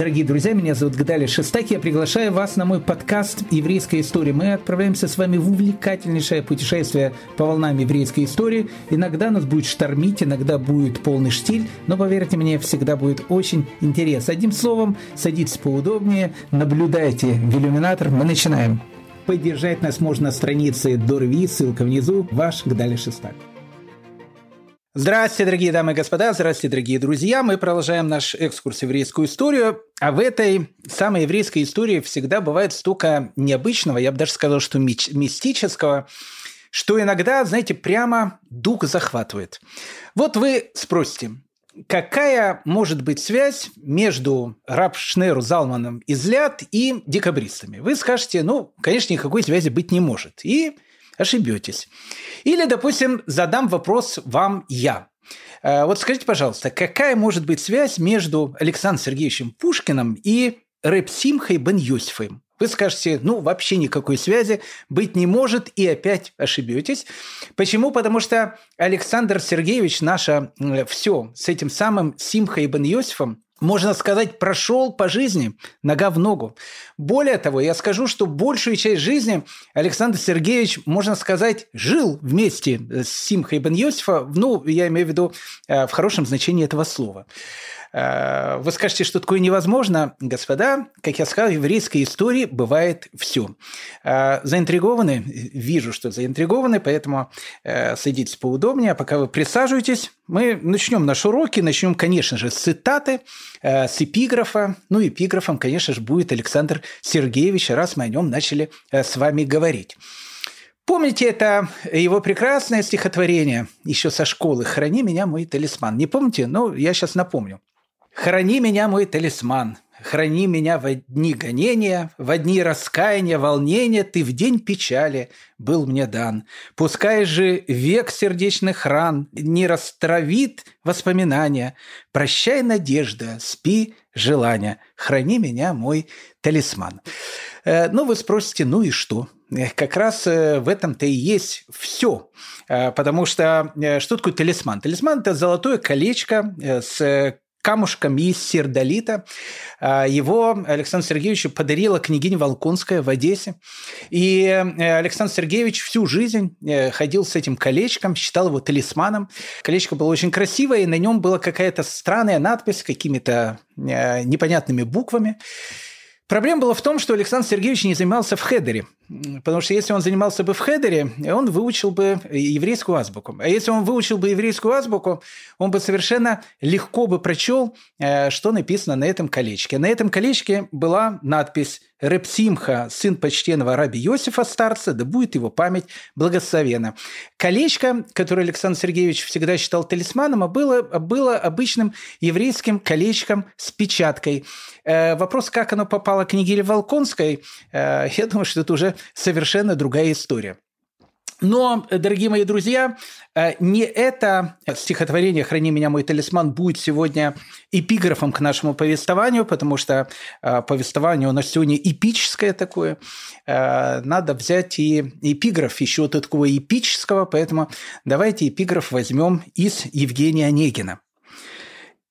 Дорогие друзья, меня зовут Гдали Шестак. Я приглашаю вас на мой подкаст «Еврейская история». Мы отправляемся с вами в увлекательнейшее путешествие по волнам еврейской истории. Иногда нас будет штормить, иногда будет полный штиль, но, поверьте мне, всегда будет очень интересно. Одним словом, садитесь поудобнее, наблюдайте в иллюминатор. Мы начинаем. Поддержать нас можно на странице Дорви, ссылка внизу. Ваш Гдали Шестак. Здравствуйте, дорогие дамы и господа, здравствуйте, дорогие друзья. Мы продолжаем наш экскурс в еврейскую историю. А в этой самой еврейской истории всегда бывает столько необычного, я бы даже сказал, что мистического, что иногда, знаете, прямо дух захватывает. Вот вы спросите, какая может быть связь между раб Шнеру Залманом из Ляд и декабристами? Вы скажете, ну, конечно, никакой связи быть не может. И ошибетесь. Или, допустим, задам вопрос вам я. Э, вот скажите, пожалуйста, какая может быть связь между Александром Сергеевичем Пушкиным и Репсимхой бен Юсифом? Вы скажете, ну, вообще никакой связи быть не может, и опять ошибетесь. Почему? Потому что Александр Сергеевич, наше все с этим самым Симхой бен Йосифом, можно сказать, прошел по жизни нога в ногу. Более того, я скажу, что большую часть жизни Александр Сергеевич, можно сказать, жил вместе с Симхой бен Йосифа, ну, я имею в виду э, в хорошем значении этого слова. Э, вы скажете, что такое невозможно? Господа, как я сказал, в еврейской истории бывает все. Э, заинтригованы? Вижу, что заинтригованы, поэтому э, садитесь поудобнее. А пока вы присаживаетесь, мы начнем наши уроки. Начнем, конечно же, с цитаты, с эпиграфа. Ну, эпиграфом, конечно же, будет Александр Сергеевич, раз мы о нем начали с вами говорить. Помните это его прекрасное стихотворение еще со школы «Храни меня, мой талисман». Не помните? Ну, я сейчас напомню. Храни меня, мой талисман, храни меня в дни гонения, в дни раскаяния, волнения, ты в день печали был мне дан. Пускай же век сердечных ран не растравит воспоминания. Прощай, надежда, спи, желания, храни меня, мой талисман. Э, ну, вы спросите, ну и что? Э, как раз э, в этом-то и есть все. Потому что что такое талисман? Талисман – это золотое колечко с камушком из сердолита. А, его Александр Сергеевич подарила княгиня Волконская в Одессе. И э, Александр Сергеевич всю жизнь э, ходил с этим колечком, считал его талисманом. Колечко было очень красивое, и на нем была какая-то странная надпись какими-то э, непонятными буквами. Проблема была в том, что Александр Сергеевич не занимался в хедере. Потому что если он занимался бы в хедере, он выучил бы еврейскую азбуку. А если он выучил бы еврейскую азбуку, он бы совершенно легко бы прочел, э, что написано на этом колечке. На этом колечке была надпись Репсимха, сын почтенного раби Иосифа старца, да будет его память благословена. Колечко, которое Александр Сергеевич всегда считал талисманом, было, было обычным еврейским колечком с печаткой. Э, вопрос, как оно попало к Нигиле Волконской, э, я думаю, что это уже совершенно другая история. Но, дорогие мои друзья, э, не это стихотворение «Храни меня, мой талисман» будет сегодня эпиграфом к нашему повествованию, потому что э, повествование у нас сегодня эпическое такое. Э, надо взять и эпиграф еще от такого эпического, поэтому давайте эпиграф возьмем из Евгения Онегина.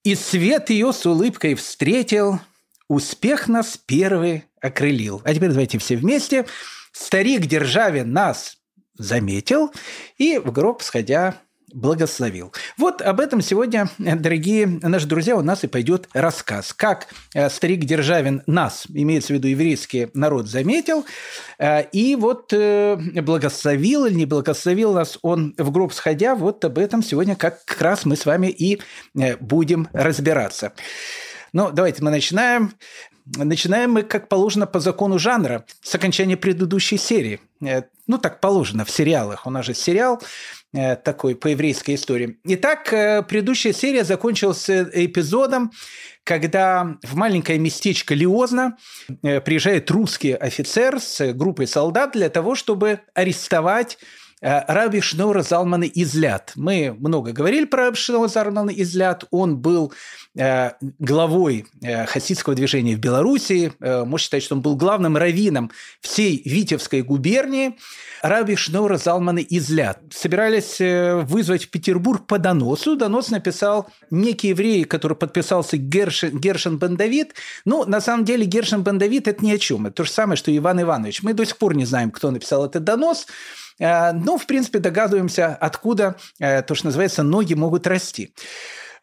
«И свет ее с улыбкой встретил, успех нас первый окрылил». А теперь давайте все вместе – Старик Державин нас заметил и в гроб сходя благословил. Вот об этом сегодня, дорогие наши друзья, у нас и пойдет рассказ. Как э, старик Державин нас, имеется в виду еврейский народ, заметил, э, и вот э, благословил или не благословил нас он в гроб сходя, вот об этом сегодня как раз мы с вами и будем разбираться. Ну, давайте мы начинаем. Начинаем мы, как положено, по закону жанра, с окончания предыдущей серии. Э, ну, так положено в сериалах. У нас же сериал э, такой по еврейской истории. Итак, э, предыдущая серия закончилась эпизодом, когда в маленькое местечко Лиозна приезжает русский офицер с группой солдат для того, чтобы арестовать Раби Шнора Залмана Излят. Мы много говорили про Раби Шнора Залмана Излят. Он был главой хасидского движения в Беларуси. Можно считать, что он был главным раввином всей Витебской губернии. Раби Шнора Залмана Излят. Собирались вызвать в Петербург по доносу. Донос написал некий еврей, который подписался Гершин, Гершин Бен Давид. Ну, на самом деле, Гершин Бен Давид – это ни о чем. Это то же самое, что Иван Иванович. Мы до сих пор не знаем, кто написал этот донос. Э, но, в принципе, догадываемся, откуда э, то, что называется, ноги могут расти.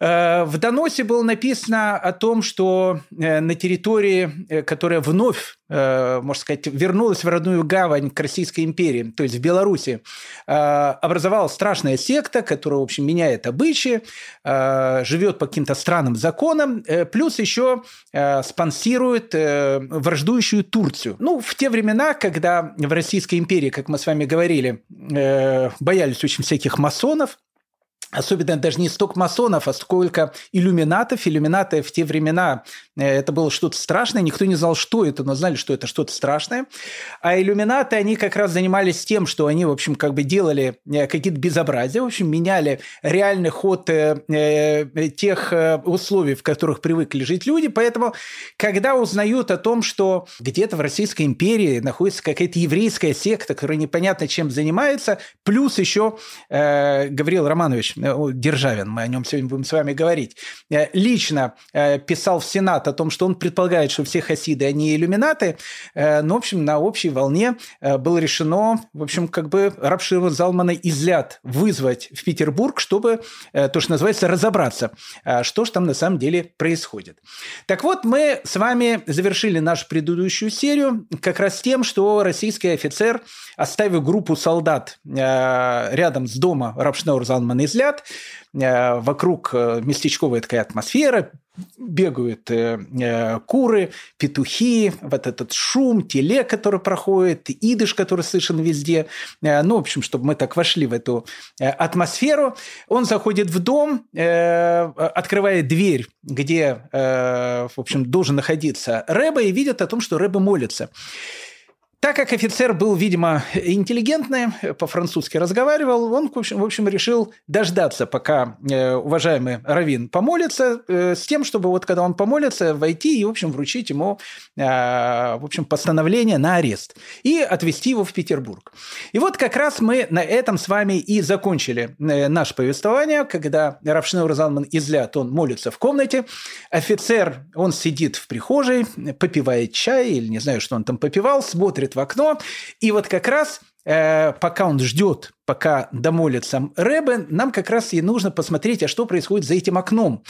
Э, в доносе было написано о том, что э, на территории, э, которая вновь, можно сказать, вернулась в родную гавань к Российской империи, то есть в Беларуси, образовалась страшная секта, которая, в общем, меняет обычаи, живет по каким-то странным законам, плюс еще спонсирует враждующую Турцию. Ну, в те времена, когда в Российской империи, как мы с вами говорили, боялись очень всяких масонов, особенно даже не столько масонов, а сколько иллюминатов. Иллюминаты в те времена э, это было что-то страшное, никто не знал, что это, но знали, что это что-то страшное. А иллюминаты, они как раз занимались тем, что они, в общем, как бы делали э, какие-то безобразия, в общем, меняли реальный ход э, тех условий, в которых привыкли жить люди. Поэтому, когда узнают о том, что где-то в Российской империи находится какая-то еврейская секта, которая непонятно чем занимается, плюс еще Гавриил Романович Державин, мы о нем сегодня будем с вами говорить, э, лично э, писал в Сенат о том, что он предполагает, что все хасиды, они иллюминаты, но, в общем, на общей волне было решено, в общем, как бы Рабшира Залмана излят вызвать в Петербург, чтобы, то, что называется, разобраться, что же там на самом деле происходит. Так вот, мы с вами завершили нашу предыдущую серию как раз тем, что российский офицер, оставив группу солдат рядом с дома Рабшнаур Залмана излят, сидят, э, вокруг э, местечковая такая атмосфера, бегают э, куры, петухи, вот этот шум, теле, который проходит, идыш, который слышен везде. ну, в общем, чтобы мы так вошли в эту атмосферу. Он заходит в дом, открывает дверь, где, в общем, должен находиться Рэба, и видит о том, что Рэба молится. Так как офицер был, видимо, интеллигентный, по-французски разговаривал, он, в общем, в общем решил дождаться, пока э, уважаемый Равин помолится, э, с тем, чтобы вот когда он помолится, войти и, в общем, вручить ему, э, в общем, постановление на арест и отвезти его в Петербург. И вот как раз мы на этом с вами и закончили наше повествование, когда Равшнeur Залман излят, он молится в комнате, офицер, он сидит в прихожей, попивает чай или не знаю, что он там попивал, смотрит смотрит в окно, и вот как раз э, пока он ждет пока домолится Рэбе, нам как раз и нужно посмотреть, а что происходит за этим окном.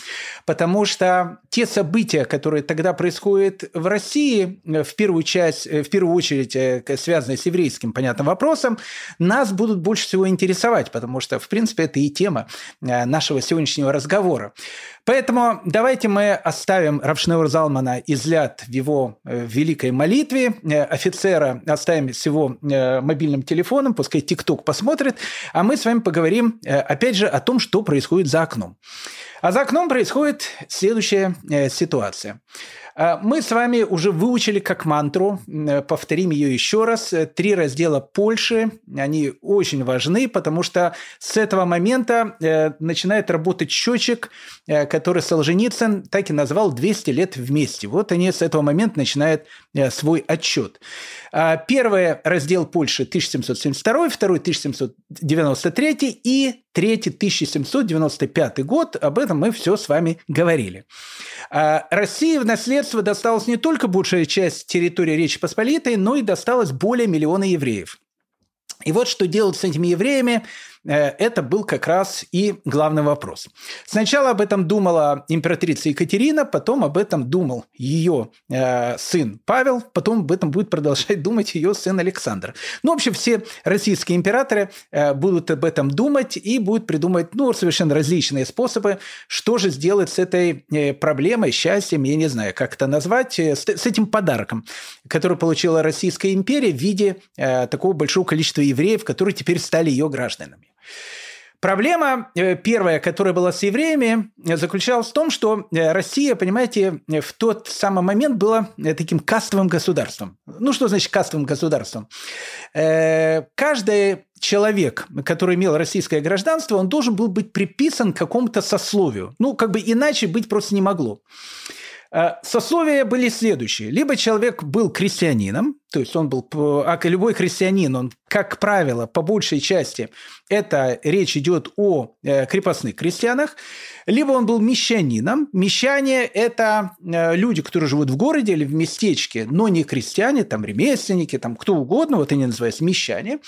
Потому что те события, которые тогда происходят в России, в первую, часть, в первую очередь э, связанные с еврейским, понятным вопросом, нас будут больше всего интересовать, потому что, в принципе, это и тема э, нашего сегодняшнего разговора. Поэтому давайте мы оставим Равшнеур Залмана излят в его э, великой молитве, офицера оставим с его мобильным телефоном, пускай ТикТок посмотрит, смотрит, а мы с вами поговорим, э, опять же, о том, что происходит за окном. А за окном происходит следующая э, ситуация. Э, мы с вами уже выучили как мантру, повторим ее еще раз, три раздела Польши, они очень важны, потому что с этого момента начинает работать счетчик, который Солженицын так и назвал «200 лет вместе». Вот они с этого момента начинают свой отчет. А, первый раздел Польши 1772, второй 1793 и третий 1795 год. Об этом мы все с вами говорили. А, России в наследство досталась не только большая часть территории Речи Посполитой, но и досталось более миллиона евреев. И вот что делать с этими евреями – это был как раз и главный вопрос. Сначала об этом думала императрица Екатерина, потом об этом думал ее э, сын Павел, потом об этом будет продолжать думать ее сын Александр. Ну, общем, все российские императоры э, будут об этом думать и будут придумывать ну, совершенно различные способы, что же сделать с этой э, проблемой, счастьем, я не знаю, как это назвать, э, с, этим подарком, который получила Российская империя в виде э, такого большого количества евреев, которые теперь стали ее гражданами. Проблема э, первая, которая была с евреями, заключалась в том, что э, Россия, понимаете, в тот самый момент была э, таким кастовым государством. Ну, что значит кастовым государством? Каждый человек, который имел российское гражданство, он должен был быть приписан к какому-то сословию. Ну, как бы иначе быть просто не могло. Сословия были следующие. Либо человек был крестьянином, то есть он был, а любой христианин, он, как правило, по большей части, это речь идет о э, крепостных крестьянах, либо он был мещанином. Мещане – это э, люди, которые живут в городе или в местечке, но не крестьяне, там ремесленники, там кто угодно, вот они называются мещане.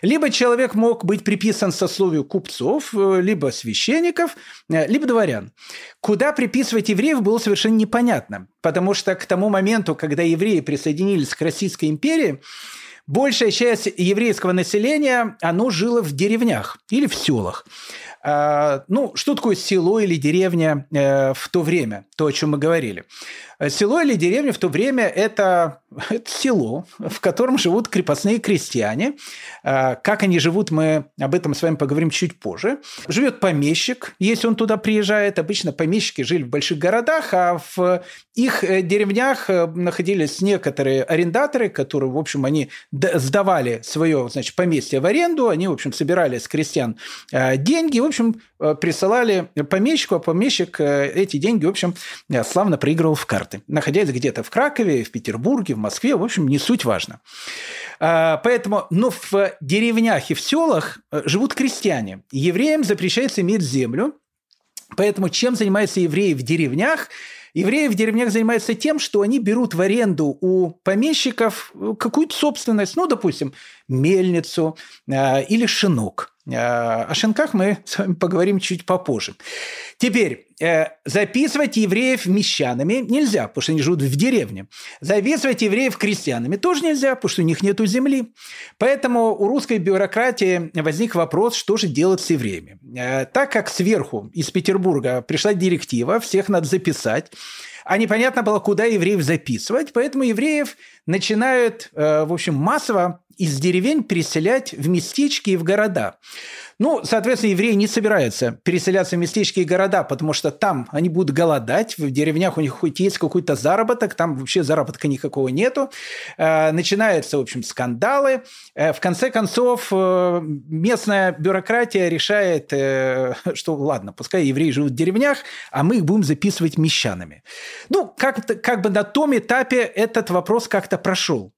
Либо человек мог быть приписан сословию купцов, э, либо священников, либо дворян. Куда приписывать евреев было совершенно непонятно, потому что к тому моменту, когда евреи присоединились к Российской империи, большая часть еврейского населения, оно жило в деревнях или в селах. А, ну, что такое село или деревня э, в то время, то, о чем мы говорили? Село или деревня в то время это, это село, в котором живут крепостные крестьяне. А, как они живут, мы об этом с вами поговорим чуть позже. Живет помещик, если он туда приезжает. Обычно помещики жили в больших городах, а в их э, деревнях э, находились некоторые арендаторы, которые, в общем, они сдавали свое значит, поместье в аренду, они, в общем, собирали с крестьян э, деньги, в общем, присылали помещику, а помещик эти деньги, в общем, славно проигрывал в карты карты, находясь где-то в Кракове, в Петербурге, в Москве, в общем, не суть важно. А, поэтому, но в деревнях и в селах э, живут крестьяне. Евреям запрещается иметь землю, поэтому чем занимаются евреи в деревнях – Евреи в деревнях занимаются тем, что они берут в аренду у помещиков э, какую-то собственность, ну, допустим, мельницу э, или шинок. Э, о шинках мы с вами поговорим чуть попозже. Теперь, э, записывать евреев мещанами нельзя, потому что они живут в деревне. Записывать евреев крестьянами тоже нельзя, потому что у них нет земли. Поэтому у русской бюрократии возник вопрос, что же делать с евреями. Так как сверху из Петербурга пришла директива, всех надо записать, а непонятно было, куда евреев записывать, поэтому евреев начинают, в общем, массово из деревень переселять в местечки и в города. Ну, соответственно, евреи не собираются переселяться в местечки и города, потому что там они будут голодать, в деревнях у них хоть есть какой-то заработок, там вообще заработка никакого нету. Э, начинаются, в общем, скандалы. Э, в конце концов, э, местная бюрократия решает, что ладно, пускай евреи живут в деревнях, а мы их будем записывать мещанами. Ну, как, как бы на том этапе этот вопрос как-то прошел.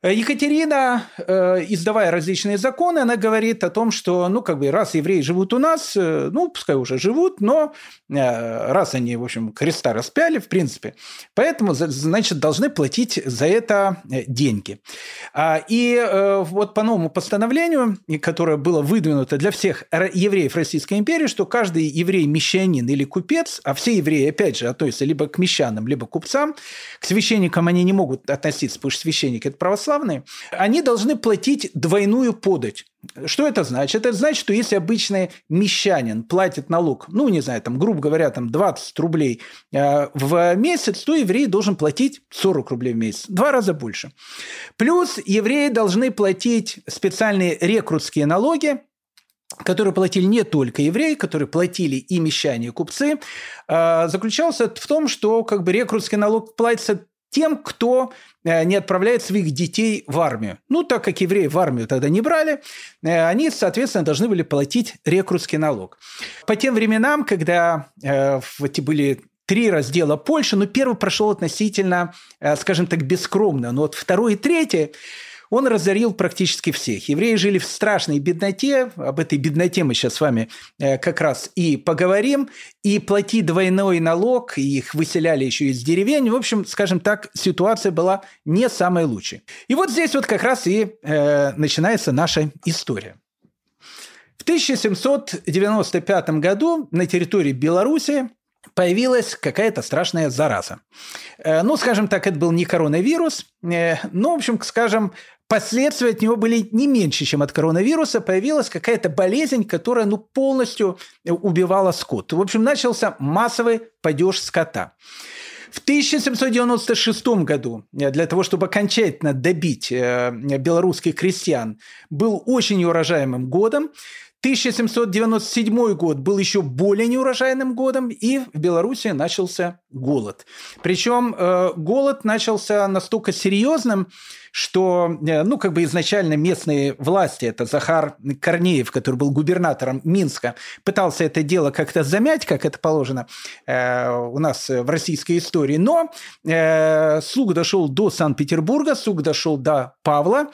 Э, Екатерина, э, издавая различные законы, она говорит о том, что, ну, как бы, раз евреи живут у нас, э, ну, пускай уже живут, но раз они, в общем, креста распяли, в принципе, поэтому, значит, должны платить за это деньги. А, и вот по новому постановлению, которое было выдвинуто для всех евреев Российской империи, что каждый еврей-мещанин или купец, а все евреи, опять же, относятся либо к мещанам, либо к купцам, к священникам они не могут относиться, потому что священник – это православие, православные, они должны платить двойную подать. Что это значит? Это значит, что если обычный мещанин платит налог, ну, не знаю, там, грубо говоря, там 20 рублей э, в месяц, то еврей должен платить 40 рублей в месяц. Два раза больше. Плюс евреи должны платить специальные рекрутские налоги, которые платили не только евреи, которые платили и мещане, и купцы, э, заключался в том, что как бы рекрутский налог платится тем, кто э, не отправляет своих детей в армию. Ну, так как евреи в армию тогда не брали, э, они, соответственно, должны были платить рекрутский налог. По тем временам, когда э, эти были три раздела Польши, но первый прошел относительно, скажем так, бескромно, но вот второй и третий он разорил практически всех. Евреи жили в страшной бедноте, об этой бедноте мы сейчас с вами э, как раз и поговорим, и платить двойной налог, и их выселяли еще из деревень. В общем, скажем так, ситуация была не самой лучшей. И вот здесь вот как раз и э, начинается наша история. В 1795 году на территории Беларуси появилась какая-то страшная зараза. Э, ну, скажем так, это был не коронавирус, э, но, в общем, скажем, Последствия от него были не меньше, чем от коронавируса. Появилась какая-то болезнь, которая ну, полностью убивала скот. В общем, начался массовый падеж скота. В 1796 году, э, для того, чтобы окончательно добить э, белорусских крестьян, был очень урожаемым годом. 1797 год был еще более неурожайным годом, и в Беларуси начался голод. Причем э, голод начался настолько серьезным, что, э, ну, как бы изначально местные власти, это Захар Корнеев, который был губернатором Минска, пытался это дело как-то замять, как это положено э, у нас в российской истории, но э, слуг дошел до Санкт-Петербурга, слуг дошел до Павла,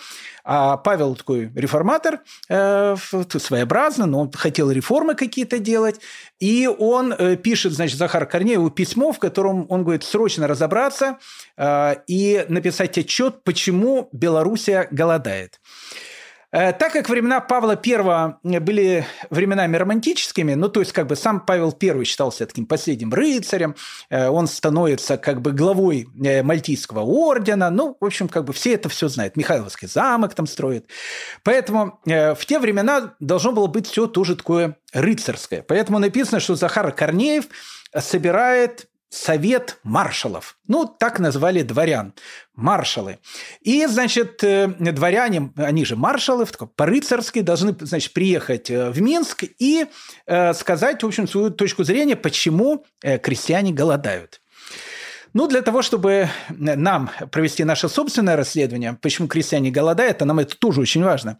а Павел такой реформатор, э, своеобразно, но он хотел реформы какие-то делать, и он э, пишет, значит, Захар Корнееву письмо, в котором он говорит срочно разобраться э, и написать отчет, почему Белоруссия голодает. Э, так как времена Павла I были временами романтическими, ну, то есть, как бы сам Павел I считался таким последним рыцарем, э, он становится как бы главой э, Мальтийского ордена, ну, в общем, как бы все это все знают. Михайловский замок там строит. Поэтому в те времена должно было быть все тоже такое рыцарское. Поэтому написано, что Захар Корнеев собирает совет маршалов. Ну, так назвали дворян. Маршалы. И, значит, э, дворяне, они же маршалы, по-рыцарски должны, значит, приехать э, в Минск и э, сказать, в общем, свою точку зрения, почему крестьяне голодают. Ну, для того, чтобы нам провести наше собственное расследование, почему крестьяне голодают, а нам это тоже очень важно,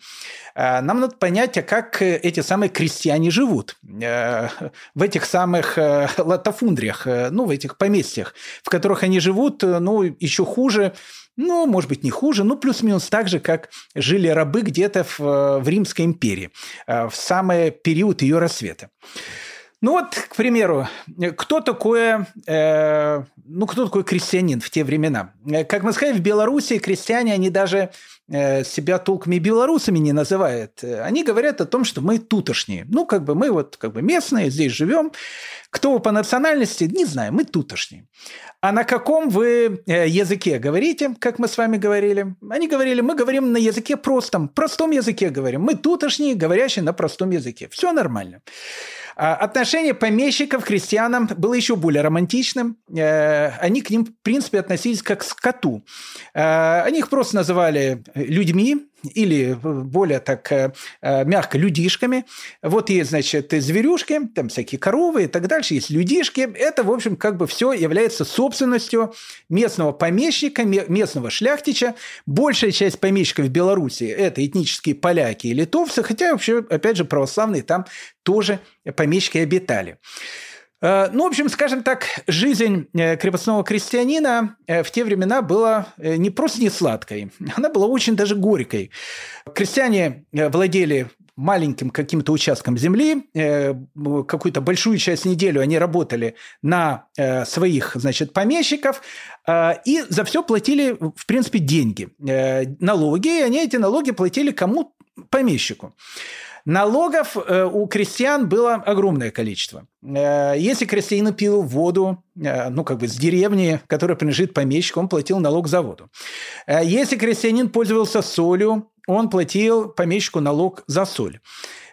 э, нам надо понять, а как эти самые крестьяне живут э, в этих самых э, латофундриях, ну, в этих поместьях, в которых они живут, ну, еще хуже, ну, может быть, не хуже, но плюс-минус так же, как жили рабы где-то в, в Римской империи в самый период ее рассвета. Ну вот, к примеру, кто такое, э, ну, кто такой крестьянин в те времена? Э, как мы сказали, в Беларуси крестьяне, они даже э, себя толком и белорусами не называют. Они говорят о том, что мы тутошние. Ну, как бы мы вот как бы местные, здесь живем. Кто вы по национальности, не знаю, мы тутошние. А на каком вы э, языке говорите, как мы с вами говорили? Они говорили, мы говорим на языке простом, простом языке говорим. Мы тутошние, говорящие на простом языке. Все нормально. А отношение помещиков к крестьянам было еще более романтичным. Э, они к ним, в принципе, относились как к скоту. Э, они их просто называли людьми, или более так э, мягко людишками. Вот есть, значит, зверюшки, там всякие коровы и так дальше, есть людишки. Это, в общем, как бы все является собственностью местного помещика, местного шляхтича. Большая часть помещиков в Беларуси – это этнические поляки и литовцы, хотя вообще, опять же, православные там тоже помещики обитали. Э, ну, в общем, скажем так, жизнь э, крепостного крестьянина э, в те времена была не просто не сладкой, она была очень даже горькой. Крестьяне владели маленьким каким-то участком земли, какую-то большую часть неделю они работали на своих, значит, помещиков, и за все платили, в принципе, деньги, налоги, и они эти налоги платили кому? Помещику. Налогов э, у крестьян было огромное количество. Э, если крестьянин пил воду, э, ну, как бы с деревни, которая принадлежит помещику, он платил налог за воду. Если крестьянин пользовался солью, он платил помещику налог за соль.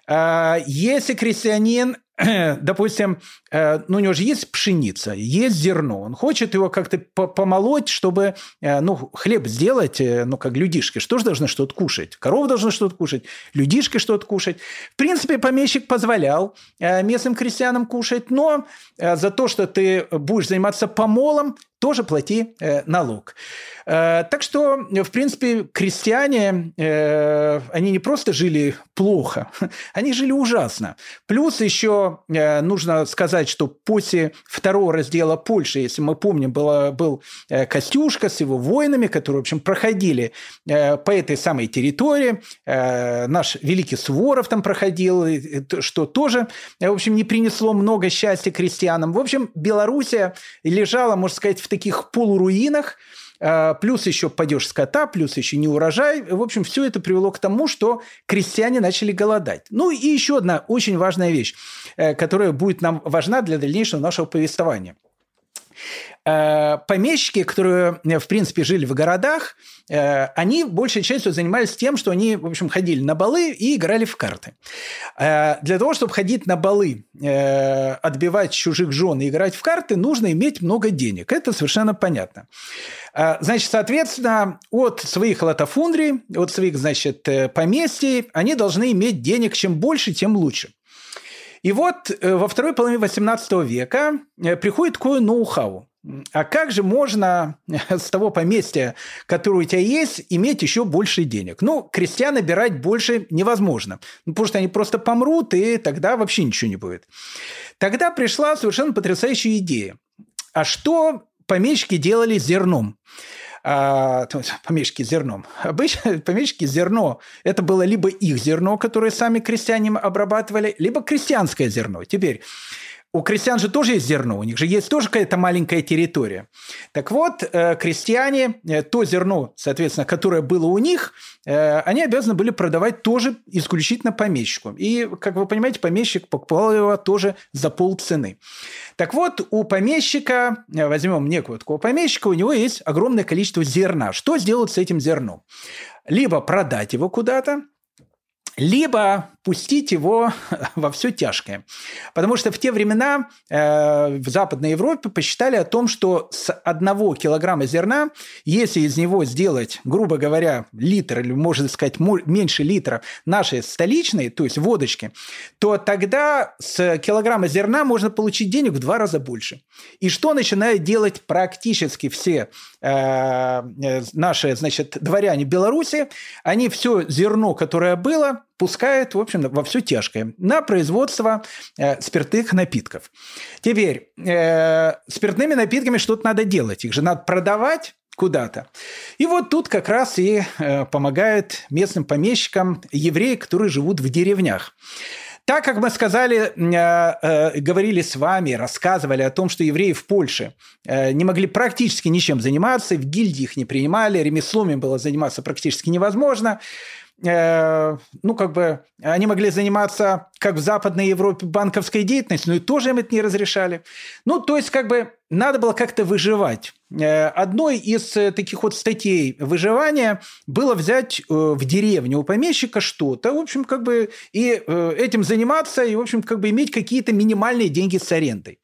Если крестьянин допустим, э, ну, у него же есть пшеница, есть зерно, он хочет его как-то помолоть, чтобы, э, ну, хлеб сделать, э, ну, как людишки. Что же должны что-то кушать? Корова должна что-то кушать, людишки что-то кушать. В принципе, помещик позволял местным крестьянам кушать, но за то, что ты будешь заниматься помолом, тоже плати налог. Э, так что, в принципе, крестьяне, э, они не просто жили плохо, они жили ужасно. Плюс еще э, нужно сказать, что после второго раздела Польши, если мы помним, было, был Костюшка с его воинами, которые, в общем, проходили по этой самой территории. Наш великий Суворов там проходил, что тоже, в общем, не принесло много счастья крестьянам. В общем, Белоруссия лежала, можно сказать, в таких полуруинах, плюс еще падеж скота, плюс еще не урожай. В общем, все это привело к тому, что крестьяне начали голодать. Ну и еще одна очень важная вещь, э, которая будет нам важна для дальнейшего нашего повествования. Э, помещики, которые, э, в принципе, жили в городах, э, они большей частью занимались тем, что они, в общем, ходили на балы и играли в карты. Для того, чтобы ходить на балы, отбивать чужих жен и играть в карты, нужно иметь много денег. Это совершенно понятно. Значит, соответственно, от своих латофундрий, от своих, значит, поместий, они должны иметь денег. Чем больше, тем лучше. И вот во второй половине XVIII века приходит такое ноу-хау а как же можно с того поместья, которое у тебя есть, иметь еще больше денег? Ну, крестьян набирать больше невозможно, ну, потому что они просто помрут, и тогда вообще ничего не будет. Тогда пришла совершенно потрясающая идея. А что помещики делали с зерном? а, помещики зерном. Обычно помещики зерно – это было либо их зерно, которое сами крестьяне обрабатывали, либо крестьянское зерно. Теперь у крестьян же тоже есть зерно, у них же есть тоже какая-то маленькая территория. Так вот, э, крестьяне, э, то зерно, соответственно, которое было у них, э, они обязаны были продавать тоже исключительно помещику. И, как вы понимаете, помещик покупал его тоже за полцены. Так вот, у помещика, возьмем некого такого помещика, у него есть огромное количество зерна. Что сделать с этим зерном? Либо продать его куда-то, либо пустить его во все тяжкое. Потому что в те времена э, в Западной Европе посчитали о том, что с одного килограмма зерна, если из него сделать, грубо говоря, литр, или можно сказать меньше литра нашей столичной, то есть водочки, то тогда с килограмма зерна можно получить денег в два раза больше. И что начинают делать практически все э, э наши, значит, дворяне Беларуси? Они все зерно, которое было, пускают, в общем, во все тяжкое на производство э, спиртных напитков. Теперь, э, спиртными напитками что-то надо делать. Их же надо продавать куда-то. И вот тут как раз и э, помогают местным помещикам евреи, которые живут в деревнях. Так как мы сказали, э, э, говорили с вами, рассказывали о том, что евреи в Польше э, не могли практически ничем заниматься, в гильдии их не принимали, ремеслом им было заниматься практически невозможно – Э, ну, как бы, они могли заниматься, как в Западной Европе, банковской деятельностью, но и тоже им это не разрешали. Ну, то есть, как бы, надо было как-то выживать. Э, одной из э, таких вот статей выживания было взять в деревню у помещика что-то, в общем, как бы, и этим заниматься, и, в общем, как бы иметь какие-то минимальные деньги с арендой.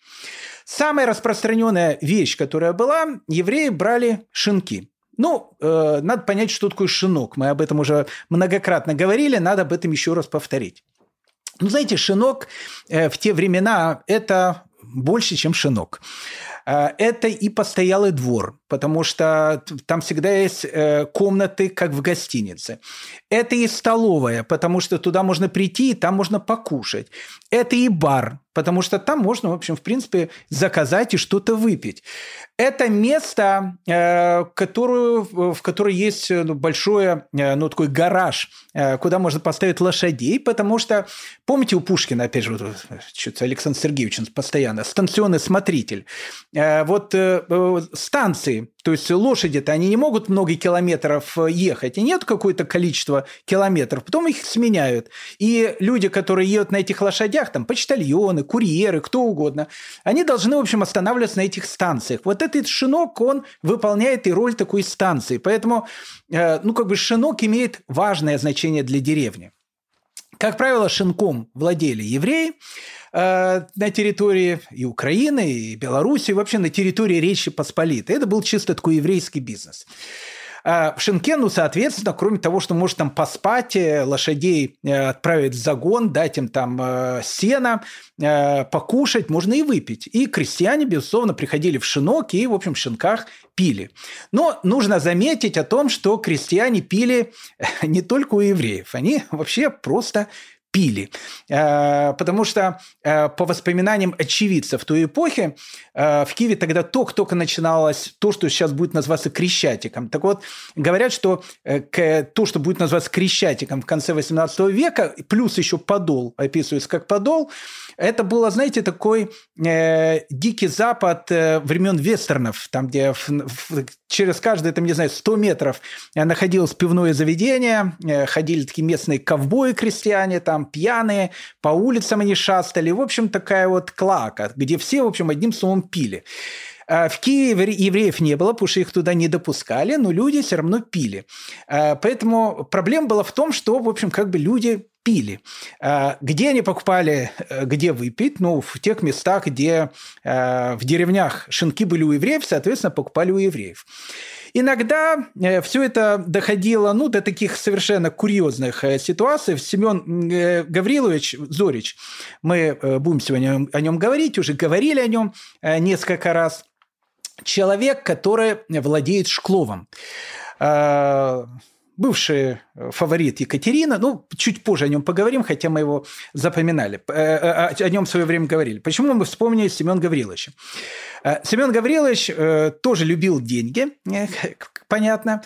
Самая распространенная вещь, которая была, евреи брали шинки. Ну, э, надо понять, что такое шинок. Мы об этом уже многократно говорили, надо об этом еще раз повторить. Ну, знаете, шинок э, в те времена – это больше, чем шинок. Э, это и постоялый двор, потому что там всегда есть э, комнаты, как в гостинице. Это и столовая, потому что туда можно прийти, и там можно покушать. Это и бар, потому что там можно, в общем, в принципе, заказать и что-то выпить. Это место, э, которую, в которое есть ну, большой ну, такой гараж, куда можно поставить лошадей, потому что, помните, у Пушкина, опять же, что-то Александр Сергеевич постоянно, станционный смотритель. Вот станции, то есть лошади-то, они не могут много километров э, ехать, и нет какое-то количество километров, потом их сменяют. И люди, которые едут на этих лошадях, там почтальоны, курьеры, кто угодно, они должны, в общем, останавливаться на этих станциях. Вот этот шинок, он выполняет и роль такой станции. Поэтому, э, ну, как бы шинок имеет важное значение для деревни. Как правило, шинком владели евреи, Э, на территории и Украины, и Беларуси, и вообще на территории Речи Посполитой. Это был чисто такой еврейский бизнес. А в Шенкену, соответственно, кроме того, что может там поспать, э, лошадей э, отправить в загон, дать им там сено, покушать, можно и выпить. И крестьяне, безусловно, приходили в шинок и, в общем, в шинках пили. Но нужно заметить о том, что крестьяне пили не только у евреев, они вообще просто пили. Э, потому что э, по воспоминаниям очевидцев той эпохи, э, в Киеве тогда только-только начиналось то, что сейчас будет называться крещатиком. Так вот, говорят, что то, что будет называться крещатиком в конце 18 века, плюс еще подол, описывается как подол, это было, знаете, такой э, дикий запад э, времен вестернов, там, где в, в, через каждые, там, не знаю, 100 метров находилось пивное заведение, э, ходили такие местные ковбои-крестьяне, там, пьяные, по улицам они шастали. В общем, такая вот клака, где все, в общем, одним словом пили. В Киеве евреев не было, потому что их туда не допускали, но люди все равно пили. Поэтому проблема была в том, что, в общем, как бы люди пили. Где они покупали, где выпить? Ну, в тех местах, где в деревнях шинки были у евреев, соответственно, покупали у евреев. Иногда э, все это доходило ну, до таких совершенно курьезных э, ситуаций. Семен э, Гаврилович Зорич, мы будем сегодня о нем говорить, уже говорили о нем несколько раз. Человек, который владеет Шкловом бывший фаворит Екатерина, ну, чуть позже о нем поговорим, хотя мы его запоминали, о нем в свое время говорили. Почему мы вспомнили Семен Гавриловича? Э, Семен Гаврилович э, тоже любил деньги, э, понятно.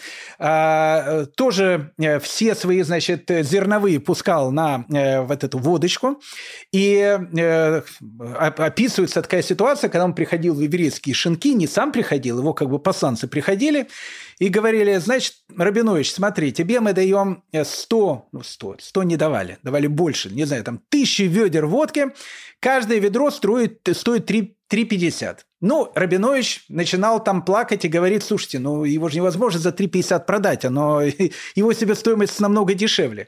Тоже все свои, значит, зерновые пускал на вот эту водочку. И описывается такая ситуация, когда он приходил в еврейские шинки, не сам приходил, его как бы посланцы приходили и говорили, значит, Рабинович, смотри, тебе мы даем 100, ну 100, 100 не давали, давали больше, не знаю, там тысячи ведер водки, каждое ведро стоит, стоит 3 3,50. Ну, Рабинович начинал там плакать и говорит, слушайте, ну его же невозможно за 3,50 продать, оно, его себестоимость намного дешевле.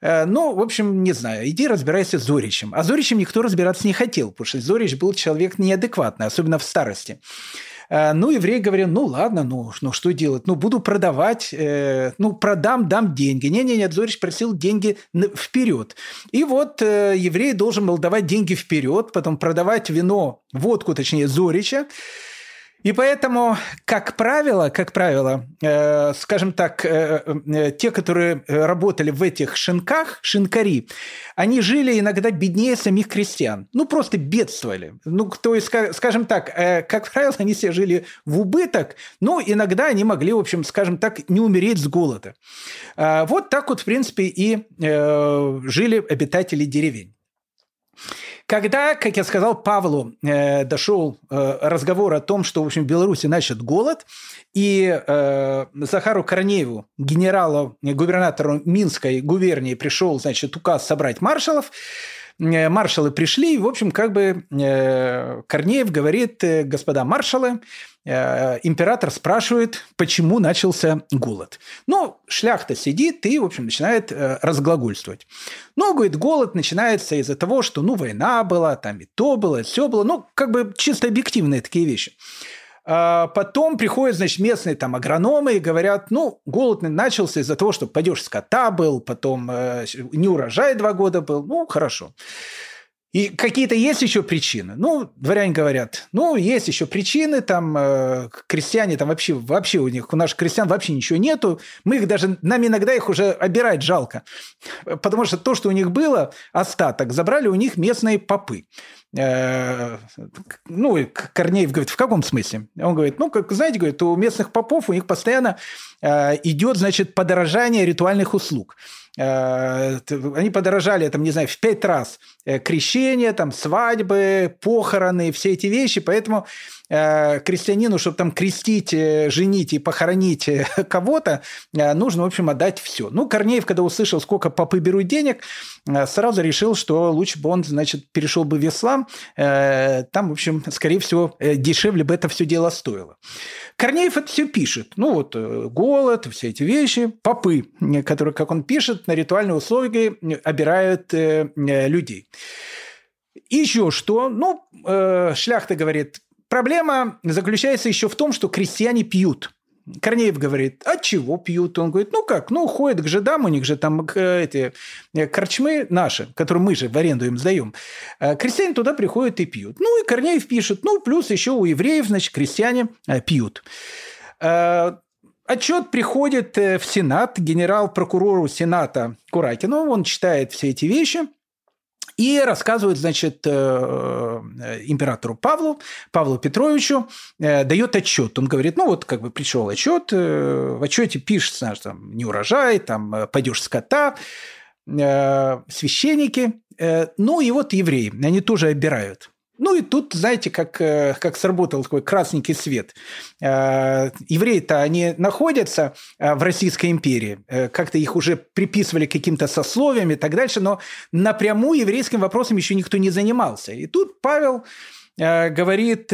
Э, ну, в общем, не знаю, иди разбирайся с Зоричем. А Зоричем никто разбираться не хотел, потому что Зорич был человек неадекватный, особенно в старости. Э, ну, еврей говорил, ну ладно, ну, ну что делать? Ну, буду продавать, э, ну, продам, дам деньги. Не-не-не, Зорич просил деньги вперед. И вот э, еврей должен был давать деньги вперед, потом продавать вино, водку, точнее, Зорича, и поэтому, как правило, как правило, э, скажем так, э, э, те, которые работали в этих шинках, шинкари, они жили иногда беднее самих крестьян. Ну, просто бедствовали. Ну, то есть, скажем так, э, как правило, они все жили в убыток, но иногда они могли, в общем, скажем так, не умереть с голода. Э, вот так вот, в принципе, и э, жили обитатели деревень. Когда, как я сказал, Павлу э, дошел э, разговор о том, что, в общем, в Беларуси начат голод, и э, Захару Корнееву, генералу, губернатору Минской губернии, пришел, значит, указ собрать маршалов, э, маршалы пришли, и, в общем, как бы э, Корнеев говорит, э, господа маршалы, Э, император спрашивает, почему начался голод. Ну, шляхта сидит и, в общем, начинает э, разглагольствовать. Ну, говорит, голод начинается из-за того, что, ну, война была, там и то было, и все было. Ну, как бы чисто объективные такие вещи. А потом приходят, значит, местные там агрономы и говорят, ну, голод начался из-за того, что падеж скота был, потом э, не урожай два года был, ну, хорошо. И какие-то есть еще причины? Ну, дворяне говорят, ну, есть еще причины, там, э, крестьяне, там вообще, вообще у них, у наших крестьян вообще ничего нету, мы их даже, нам иногда их уже обирать жалко, потому что то, что у них было, остаток, забрали у них местные попы. Э, ну, Корнеев говорит, в каком смысле? Он говорит, ну, как знаете, говорит, у местных попов у них постоянно э, идет, значит, подорожание ритуальных услуг. Э, они подорожали, там, не знаю, в пять раз крещение, там, свадьбы, похороны, все эти вещи, поэтому крестьянину, чтобы там крестить, женить и похоронить кого-то, нужно, в общем, отдать все. Ну, Корнеев, когда услышал, сколько попы берут денег, сразу решил, что лучше бы он, значит, перешел бы в ислам. Там, в общем, скорее всего, дешевле бы это все дело стоило. Корнеев это все пишет. Ну, вот голод, все эти вещи. Попы, которые, как он пишет, на ритуальные услуги обирают людей. Еще что? Ну, шляхта говорит, Проблема заключается еще в том, что крестьяне пьют. Корнеев говорит, от чего пьют? Он говорит, ну как, ну ходят к жидам, у них же там э, эти э, корчмы наши, которые мы же в аренду им сдаем. Э, крестьяне туда приходят и пьют. Ну и Корнеев пишет, ну плюс еще у евреев, значит, крестьяне пьют. Отчет приходит в Сенат, генерал-прокурору Сената Куракину, он читает все эти вещи – и рассказывает, значит, э, э, императору Павлу, Павлу Петровичу, э, дает отчет. Он говорит, ну вот как бы пришел отчет, в отчете пишется, там, не урожай, там, падеж скота, священники, ну и вот евреи, они тоже обирают. Ну и тут, знаете, как, э, как сработал такой красненький свет. Э, евреи-то, они находятся э, в Российской империи, как-то их уже приписывали каким-то сословиям и так дальше, но напрямую еврейским вопросом еще никто не занимался. И тут Павел говорит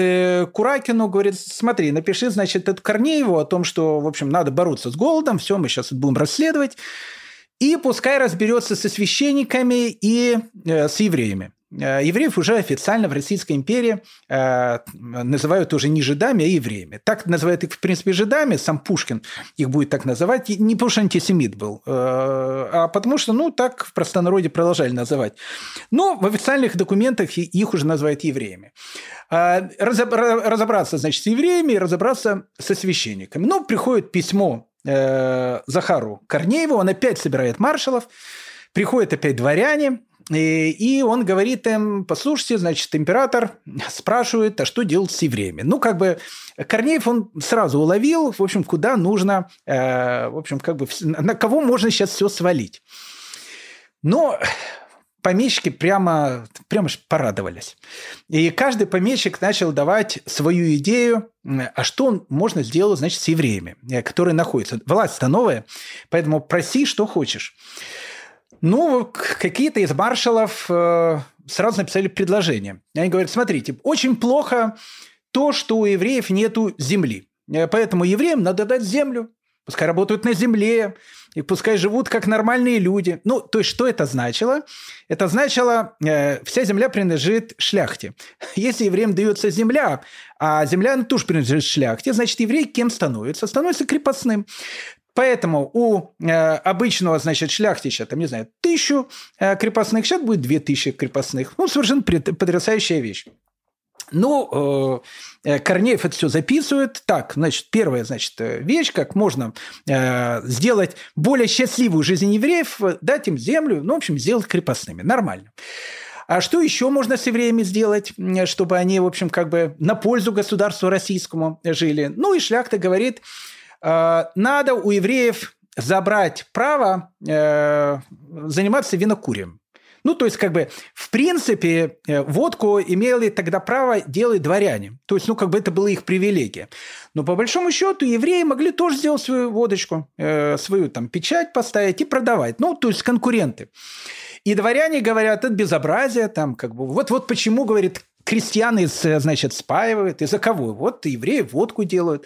Куракину, говорит, смотри, напиши, значит, это Корнееву о том, что, в общем, надо бороться с голодом, все, мы сейчас будем расследовать. И пускай разберется со священниками и с евреями. Э, евреев уже официально в Российской империи э, называют уже не жидами, а евреями. Так называют их, в принципе, жидами, сам Пушкин их будет так называть, не потому что антисемит был, э, а потому что, ну, так в простонародье продолжали называть. Но в официальных документах их уже называют евреями. Разобраться, значит, с евреями и разобраться со священниками. Но приходит письмо Захару Корнееву, он опять собирает маршалов, приходят опять дворяне, и он говорит им, послушайте, значит, император спрашивает, а что делать с евреями? Ну, как бы Корнеев он сразу уловил, в общем, куда нужно, э, в общем, как бы на кого можно сейчас все свалить. Но помещики прямо, прямо порадовались. И каждый помещик начал давать свою идею, а что можно сделать, значит, с евреями, э, которые находятся. Власть-то новая, поэтому проси, что хочешь. Ну, какие-то из маршалов э, сразу написали предложение. Они говорят, смотрите, очень плохо то, что у евреев нету земли. Э, поэтому евреям надо дать землю. Пускай работают на земле, и пускай живут как нормальные люди. Ну, то есть, что это значило? Это значило, э, вся земля принадлежит шляхте. Если евреям дается земля, а земля ну, тоже принадлежит шляхте, значит, еврей кем становится? Становится крепостным. Поэтому у э, обычного, значит, шляхтича, там, не знаю, тысячу э, крепостных, сейчас будет две тысячи крепостных. Ну, совершенно потрясающая вещь. Ну, э, э, Корнеев это все записывает. Так, значит, первая, значит, э, вещь, как можно сделать более счастливую жизнь евреев, дать им землю, ну, в общем, сделать крепостными. Нормально. А что еще можно с евреями сделать, чтобы они, в общем, как бы на пользу государству российскому жили? Ну, и шляхта говорит, надо у евреев забрать право э, заниматься винокурием. Ну, то есть, как бы, в принципе, э, водку имели тогда право делать дворяне. То есть, ну, как бы это была их привилегия. Но по большому счету евреи могли тоже сделать свою водочку, свою там печать поставить и продавать. Ну, то есть конкуренты. И дворяне говорят, это безобразие, там, как бы, вот, вот почему, говорит, крестьяне, значит, спаивают, из-за кого? Вот евреи водку делают.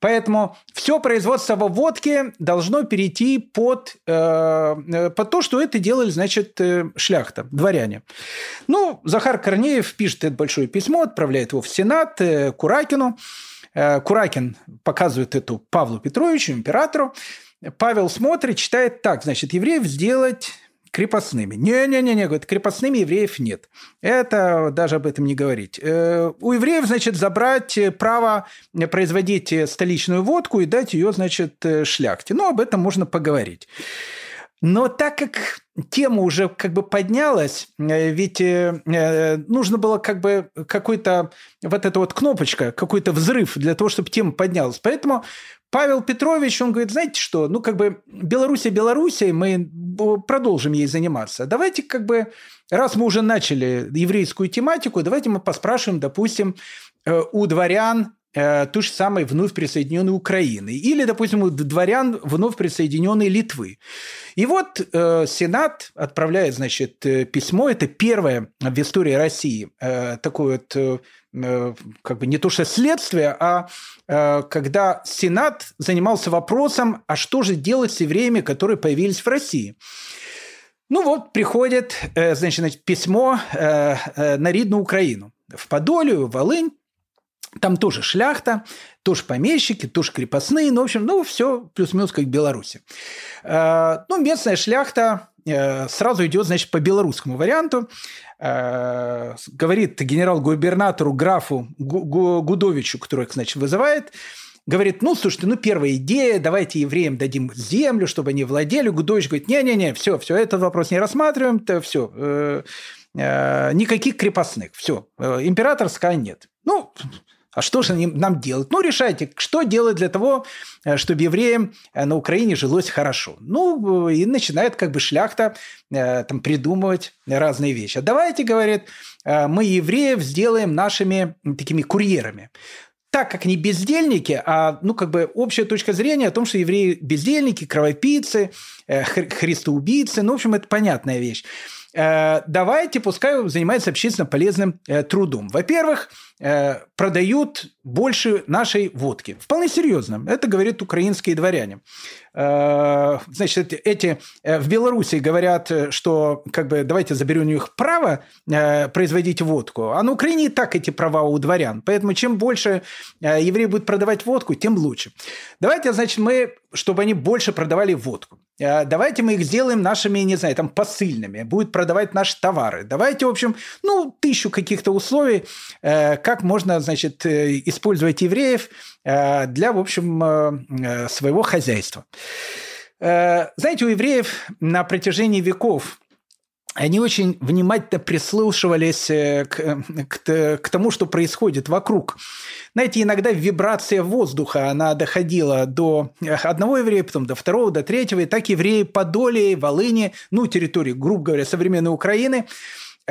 Поэтому все производство водки должно перейти под, э, э, под то, что это делали, значит, э, шляхта, дворяне. Ну, Захар Корнеев пишет это большое письмо, отправляет его в Сенат э, Куракину. Э, Куракин показывает эту Павлу Петровичу, императору. Павел смотрит, читает так, значит, евреев сделать крепостными. Не-не-не, говорит, крепостными евреев нет. Это даже об этом не говорить. Э, у евреев, значит, забрать право производить столичную водку и дать ее, значит, шляхте. Ну, об этом можно поговорить. Но так как тема уже как бы поднялась, э, ведь э, нужно было как бы какой-то вот эта вот кнопочка, какой-то взрыв для того, чтобы тема поднялась. Поэтому Павел Петрович, он говорит, знаете что, ну как бы Белоруссия Белоруссия, мы продолжим ей заниматься. Давайте как бы, раз мы уже начали еврейскую тематику, давайте мы поспрашиваем, допустим, э, у дворян э, ту же самой вновь присоединенной Украины. Или, допустим, дворян вновь присоединенной Литвы. И вот э, Сенат отправляет, значит, э, письмо. Это первое в истории России э, такое вот э, Э, как бы не то что следствие, а э, когда Сенат занимался вопросом, а что же делать с евреями, которые появились в России. Ну вот, приходит, э, значит, письмо на Ридную Украину. В Подолию, Волынь. Там тоже шляхта, тоже помещики, тоже крепостные. Ну, в общем, ну, все плюс-минус как в Беларуси. Ну, местная шляхта сразу идет, значит, по белорусскому варианту. Э, говорит генерал-губернатору графу Гудовичу, который, значит, вызывает, говорит, ну, слушайте, ну, первая идея, давайте евреям дадим землю, чтобы они владели. Гудович говорит, не-не-не, все, все, этот вопрос не рассматриваем, то все, э, э, никаких крепостных, все, э, императорская нет. Ну, а что же нам делать? Ну, решайте, что делать для того, э, чтобы евреям э, на Украине жилось хорошо. Ну, и начинает как бы шляхта э, там придумывать разные вещи. А давайте, говорит, мы евреев сделаем нашими такими курьерами так как не бездельники, а ну как бы общая точка зрения о том, что евреи бездельники, кровопийцы, христоубийцы, ну в общем это понятная вещь. э, давайте, пускай занимается общественно полезным э, трудом. Во-первых, э, продают больше нашей водки. Вполне серьезно. Это говорят украинские дворяне. Э, значит, эти э, в Беларуси говорят, что как бы давайте заберем у них право производить водку, а на Украине и так эти права у дворян. Поэтому чем больше евреи будут продавать водку, тем лучше. Давайте, значит, мы, чтобы они больше продавали водку. Давайте мы их сделаем нашими, не знаю, там, посыльными. Будет продавать наши товары. Давайте, в общем, ну, тысячу каких-то условий, как можно, значит, использовать евреев для, в общем, своего хозяйства. Э, знаете, у евреев на протяжении веков они очень внимательно прислушивались э, к, к, к тому, что происходит вокруг. Знаете, иногда вибрация воздуха, она доходила до одного еврея, потом до второго, до третьего, и так евреи Подолии, Волыни, ну, территории, грубо говоря, современной Украины, э,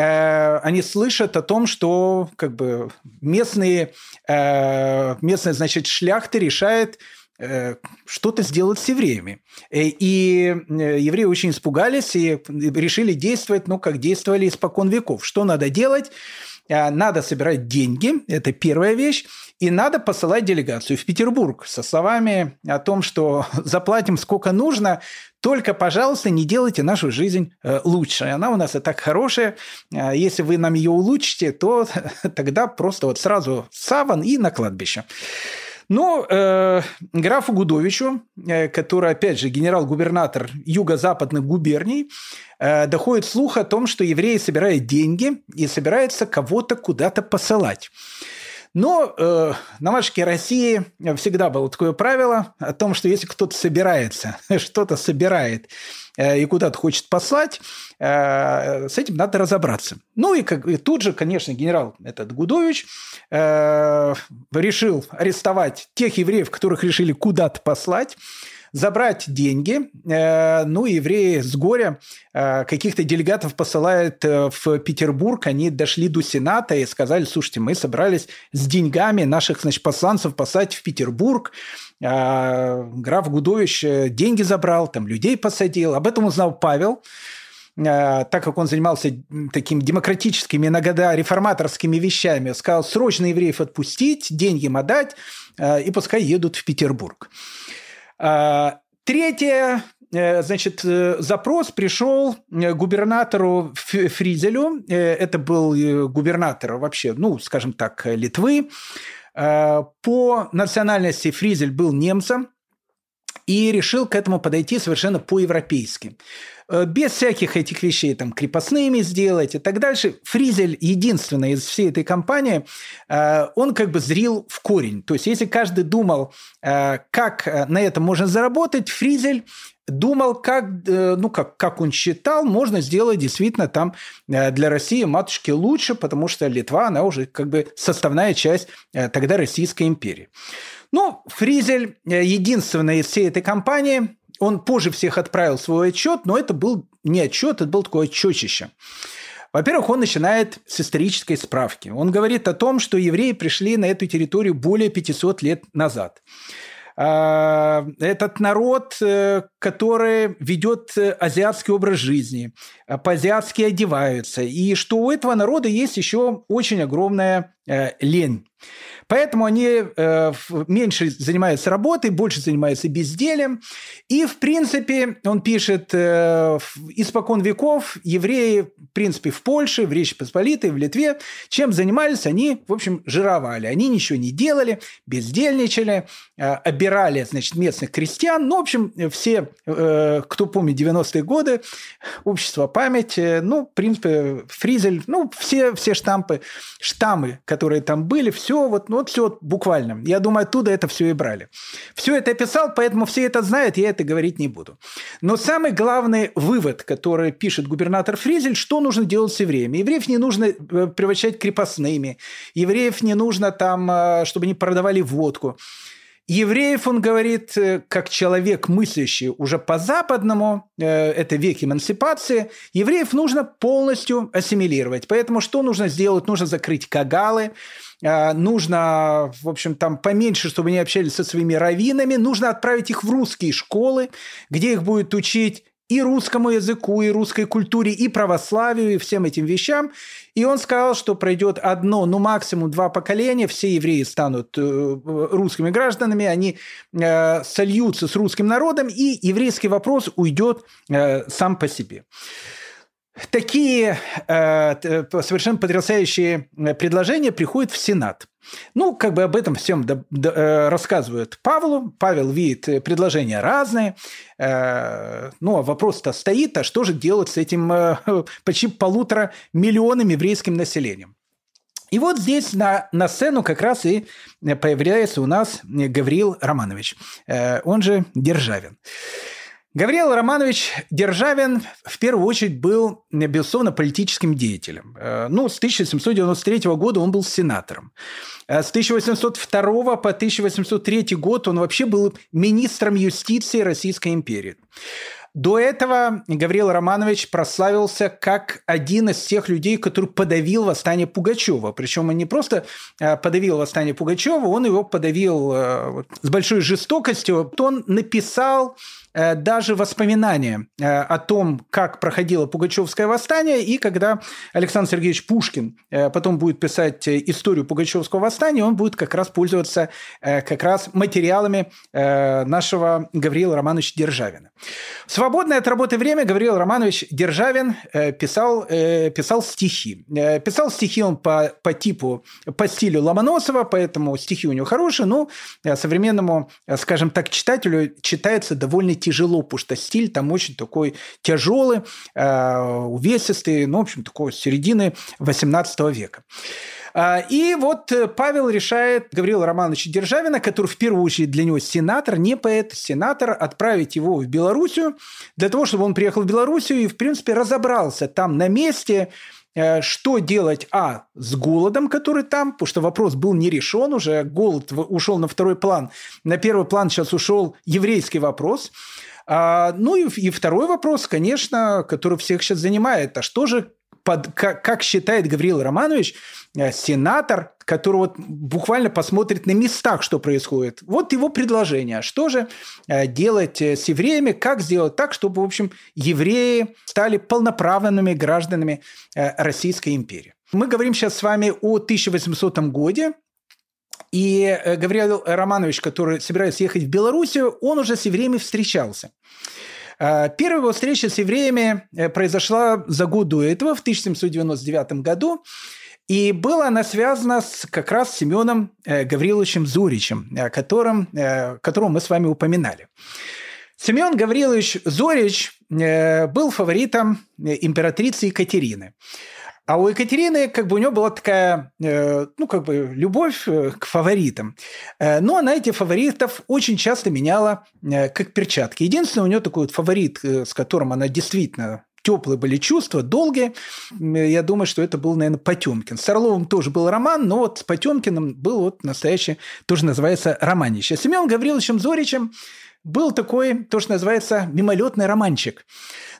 они слышат о том, что как бы местные, э, местная, значит, шляхта решает Э, что-то сделать с евреями. Э, и э, евреи очень испугались и решили действовать, ну, как действовали испокон веков. Что надо делать? Надо собирать деньги, это первая вещь, и надо посылать делегацию в Петербург со словами о том, что заплатим сколько нужно, только, пожалуйста, не делайте нашу жизнь лучше. Она у нас и так хорошая. Если вы нам ее улучшите, то тогда просто вот сразу саван и на кладбище. Но э, графу Гудовичу, э, который, опять же, генерал-губернатор юго-западных губерний, э, доходит слух о том, что евреи собирают деньги и собираются кого-то куда-то посылать. Но э, на матушке России всегда было такое правило о том, что если кто-то собирается, что-то собирает э, и куда-то хочет послать, э, с этим надо разобраться. Ну и, как, и тут же, конечно, генерал этот Гудович э, решил арестовать тех евреев, которых решили куда-то послать, забрать деньги. Э, ну, евреи с горя э, каких-то делегатов посылают э, в Петербург. Они дошли до Сената и сказали, слушайте, мы собрались с деньгами наших значит, посланцев послать в Петербург. Граф Гудович деньги забрал, там людей посадил. Об этом узнал Павел так как он занимался такими демократическими, иногда реформаторскими вещами, сказал срочно евреев отпустить, деньги им отдать, и пускай едут в Петербург. А, третье, э, значит, э, запрос пришел э, губернатору Фризелю. Это был губернатор вообще, ну, скажем так, Литвы. По национальности Фризель был немцем и решил к этому подойти совершенно по-европейски. Э, без всяких этих вещей, там, крепостными сделать и так дальше. Фризель, единственный из всей этой компании, э, он как бы зрил в корень. То есть, если каждый думал, э, как на этом можно заработать, Фризель думал, как, ну, как, как он считал, можно сделать действительно там для России матушки лучше, потому что Литва, она уже как бы составная часть тогда Российской империи. Ну, Фризель единственный из всей этой компании, он позже всех отправил свой отчет, но это был не отчет, это был такое отчетище. Во-первых, он начинает с исторической справки. Он говорит о том, что евреи пришли на эту территорию более 500 лет назад. А, этот народ, э, который ведет э, азиатский образ жизни, а, по-азиатски одеваются, и что у этого народа есть еще очень огромная э, лень. Поэтому они э, меньше занимаются работой, больше занимаются безделием. И, в принципе, он пишет, э, испокон веков евреи, в принципе, в Польше, в Речи Посполитой, в Литве, чем занимались, они, в общем, жировали. Они ничего не делали, бездельничали, э, обирали, значит, местных крестьян. Ну, в общем, все, э, кто помнит 90-е годы, общество память, э, ну, в принципе, Фризель, ну, все, все штампы, штаммы, которые там были, все вот, ну, вот все буквально. Я думаю, оттуда это все и брали. Все это писал, поэтому все это знают, я это говорить не буду. Но самый главный вывод, который пишет губернатор Фризель, что нужно делать с евреями. Евреев не нужно э, превращать крепостными, евреев не нужно там, э, чтобы они продавали водку. Евреев, он говорит, э, как человек, мыслящий уже по-западному, это век эмансипации, евреев нужно полностью ассимилировать. Поэтому что нужно сделать? Нужно закрыть кагалы, нужно, в общем, там поменьше, чтобы они общались со своими раввинами, нужно отправить их в русские школы, где их будет учить и русскому языку, и русской культуре, и православию, и всем этим вещам. И он сказал, что пройдет одно, ну максимум два поколения, все евреи станут э, русскими гражданами, они э, сольются с русским народом, и еврейский вопрос уйдет э, сам по себе. Такие э, совершенно потрясающие предложения приходят в Сенат. Ну, как бы об этом всем до, до, э, рассказывают Павлу. Павел видит предложения разные. Э, ну, а вопрос-то стоит, а что же делать с этим э, почти полутора миллионами еврейским населением? И вот здесь на, на сцену как раз и появляется у нас Гавриил Романович, э, он же Державин. Гавриил Романович Державин в первую очередь был, безусловно, политическим деятелем. Э, ну, с 1793 года он был сенатором. Э, с 1802 по 1803 год он вообще был министром юстиции Российской империи. До этого Гавриил Романович прославился как один из тех людей, который подавил восстание Пугачева. Причем он не просто э, подавил восстание Пугачева, он его подавил с большой жестокостью. Он написал даже воспоминания э, о том, как проходило Пугачевское восстание, и когда Александр Сергеевич Пушкин э, потом будет писать историю Пугачевского восстания, он будет как раз пользоваться как раз материалами нашего Гавриила Романовича Державина. В свободное от работы время Гавриил Романович Державин писал, писал стихи. Писал стихи он по, по типу, по стилю Ломоносова, поэтому стихи у него хорошие, но современному, скажем так, читателю читается довольно тяжело, потому что стиль там очень такой тяжелый, э, увесистый, ну, в общем, такой середины 18 века. А, и вот э, Павел решает Гаврила Романовича Державина, который в первую очередь для него сенатор, не поэт, сенатор, отправить его в Белоруссию, для того, чтобы он приехал в Белоруссию и, в принципе, разобрался там на месте, э, что делать, а, с голодом, который там, потому что вопрос был не решен уже, голод ушел на второй план, на первый план сейчас ушел еврейский вопрос – а, ну и, и второй вопрос, конечно, который всех сейчас занимает. А что же, под, как, как считает Гавриил Романович, э, сенатор, который вот буквально посмотрит на местах, что происходит. Вот его предложение. Что же э, делать э, с евреями, как сделать так, чтобы, в общем, евреи стали полноправными гражданами Российской империи. Мы говорим сейчас с вами о 1800 годе, и э, Гавриил Романович, который собирается ехать в Белоруссию, он уже с евреями встречался. Э, первая его встреча с евреями э, произошла за год до этого, в 1799 году. И была она связана с, как раз с Семеном Гавриловичем Зуричем, которым, которого мы с вами упоминали. Семен Гаврилович Зорич был фаворитом императрицы Екатерины. А у Екатерины, как бы у нее была такая, э, ну, как бы любовь э, к фаворитам. Э, но она эти фаворитов очень часто меняла как перчатки. Единственный у нее такой вот фаворит, с которым она действительно теплые были чувства, долгие. Я думаю, что это был, наверное, Потемкин. С Орловым тоже был роман, но вот с Потемкиным был вот настоящий, тоже называется романище. С Семеном Гавриловичем Зоричем был такой, то, что называется, мимолетный романчик.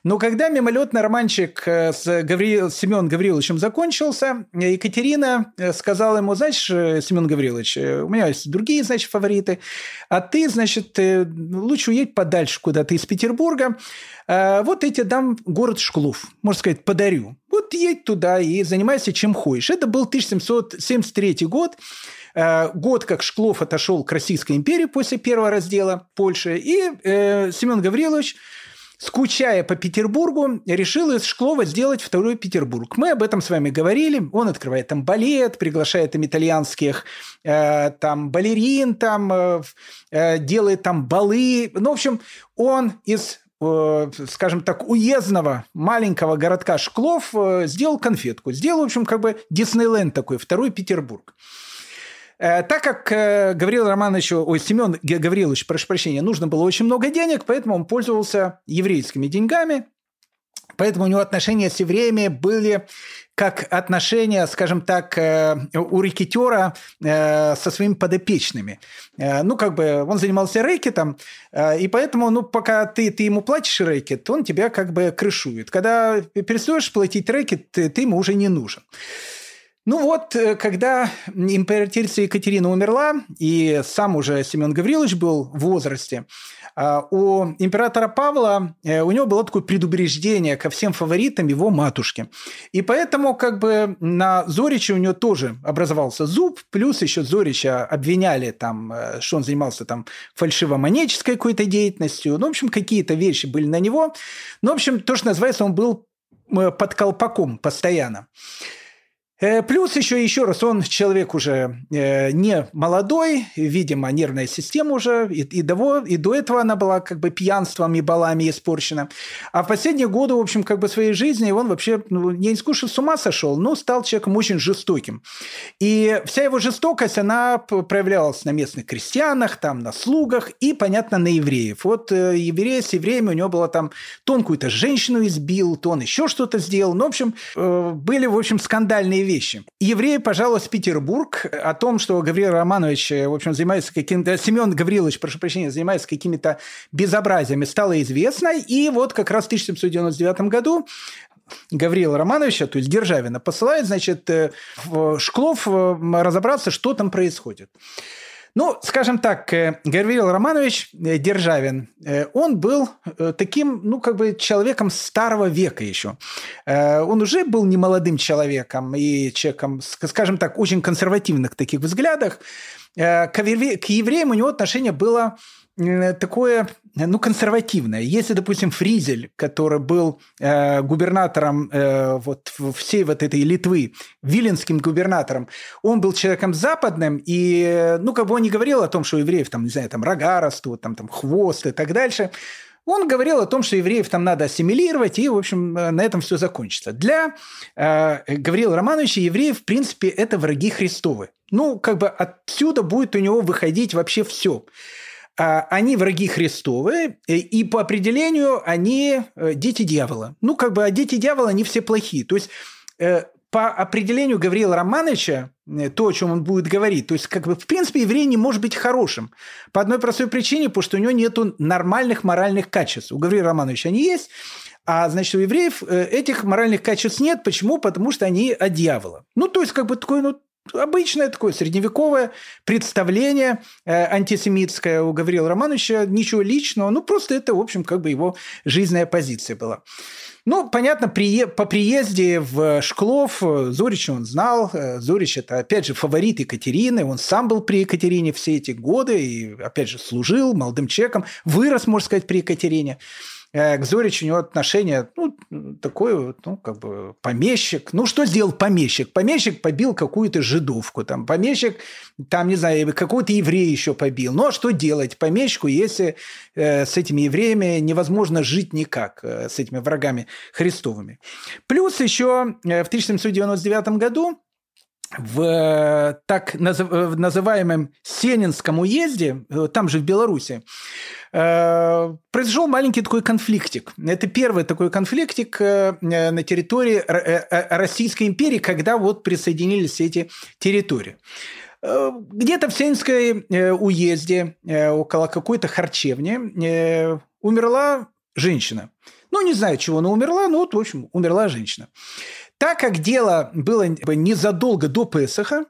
Но когда мимолетный романчик э, с Гаври... Семеном Гавриловичем закончился, Екатерина э, сказала ему, знаешь, э, Семен Гаврилович, у меня есть другие, значит, фавориты, а ты, значит, лучше уедь подальше куда-то из Петербурга, вот эти дам город Шклов, можно сказать, подарю. Вот едь туда и занимайся чем хочешь. Это был 1773 год, год, как Шклов отошел к Российской империи после первого раздела Польши, и э, Семен Гаврилович скучая по Петербургу, решил из Шклова сделать второй Петербург. Мы об этом с вами говорили. Он открывает там балет, приглашает там итальянских э, там балерин, там э, э, делает там балы. Ну, в общем, он из э, скажем так, уездного маленького городка Шклов э, сделал конфетку. Сделал, в общем, как бы Диснейленд такой, второй Петербург. Э, так как э, Гаврил Романовичу, ой, Семен Гаврилович, прошу прощения, нужно было очень много денег, поэтому он пользовался еврейскими деньгами, поэтому у него отношения с евреями были как отношения, скажем так, э, у рэкетера со своими подопечными. Ну, как бы он занимался рэкетом, и поэтому, ну, пока ты, ты ему платишь рэкет, он тебя как бы крышует. Когда перестаешь платить рэкет, ты, ты ему уже не нужен. Ну вот, э, когда императрица Екатерина умерла, и сам уже Семен Гаврилович был в возрасте, а, у императора Павла, э, у него было такое предубеждение ко всем фаворитам его матушки. И поэтому как бы на Зорича у него тоже образовался зуб, плюс еще Зорича обвиняли там, э, что он занимался там фальшивомонеческой какой-то деятельностью. Ну, в общем, какие-то вещи были на него. Ну, в общем, то, что называется, он был под колпаком постоянно. Э, плюс еще, еще раз, он человек уже э, не молодой, видимо, нервная система уже, и, и, до, и до этого она была как бы пьянством и балами испорчена. А в последние годы, в общем, как бы своей жизни он вообще, ну, не искушен, с ума сошел, но стал человеком очень жестоким. И вся его жестокость, она проявлялась на местных крестьянах, там, на слугах и, понятно, на евреев. Вот э, евреи с евреями у него было там, то он какую-то женщину избил, то он еще что-то сделал. Ну, в общем, э, были, в общем, скандальные вещи. Евреи в Петербург о том, что Гавриил Романович, в общем, занимается каким-то... Семен Гаврилович, прошу прощения, занимается какими-то безобразиями, стало известно. И вот как раз в 1799 году Гавриила Романовича, то есть Державина, посылает, значит, э, в Шклов э, разобраться, что там происходит. Ну, скажем так, э, Гавриил Романович э, Державин, э, он был таким, ну, как бы человеком старого века еще. Он уже был не молодым человеком и человеком, скажем так, очень консервативных таких взглядах. К евреям у него отношение было такое, ну, консервативное. Если, допустим, Фризель, который был э, губернатором э, вот всей вот этой Литвы, виленским губернатором, он был человеком западным, и, ну, как бы он не говорил о том, что евреев там, не знаю, там рога растут, там, там хвост и так дальше, он говорил о том, что евреев там надо ассимилировать, и, в общем, э, на этом все закончится. Для э, Гавриила Романовича евреев, в принципе, это враги Христовы. Ну, как бы отсюда будет у него выходить вообще все. А, они враги Христовы, и по определению они э, дети дьявола. Ну, как бы, а дети дьявола, они все плохие. То есть, э, по определению Гавриила Романовича, э, то, о чем он будет говорить, то есть, как бы, в принципе, еврей не может быть хорошим. По одной простой причине, потому что у него нет нормальных моральных качеств. У Гавриила Романовича они есть, а, значит, у евреев этих моральных качеств нет. Почему? Потому что они от дьявола. Ну, то есть, как бы такой, ну, обычное такое средневековое представление э, антисемитское у Гавриила Романовича, ничего личного, ну просто это, в общем, как бы его жизненная позиция была. Ну, понятно, при, по приезде в Шклов э, Зорич он знал. Э, Зорич – это, опять же, фаворит Екатерины. Он сам был при Екатерине все эти годы и, опять же, служил молодым человеком. Вырос, можно сказать, при Екатерине. Э, к Зоричу у него отношение, ну, такой, ну, как бы помещик. Ну, что сделал помещик? Помещик побил какую-то жидовку, там, помещик, там, не знаю, какого-то еврея еще побил. Ну, а что делать помещику, если э, с этими евреями невозможно жить никак, э, с этими врагами христовыми? Плюс еще э, в 1799 году в э, так называемом Сенинском уезде, там же в Беларуси, Э, произошел маленький такой конфликтик. Это первый такой конфликтик э, на территории э, Российской империи, когда вот присоединились эти территории. Где-то в Сенской уезде, около какой-то харчевни, умерла женщина. Ну, не знаю, чего она умерла, но вот, в общем, умерла женщина. Так как дело было незадолго до Песаха,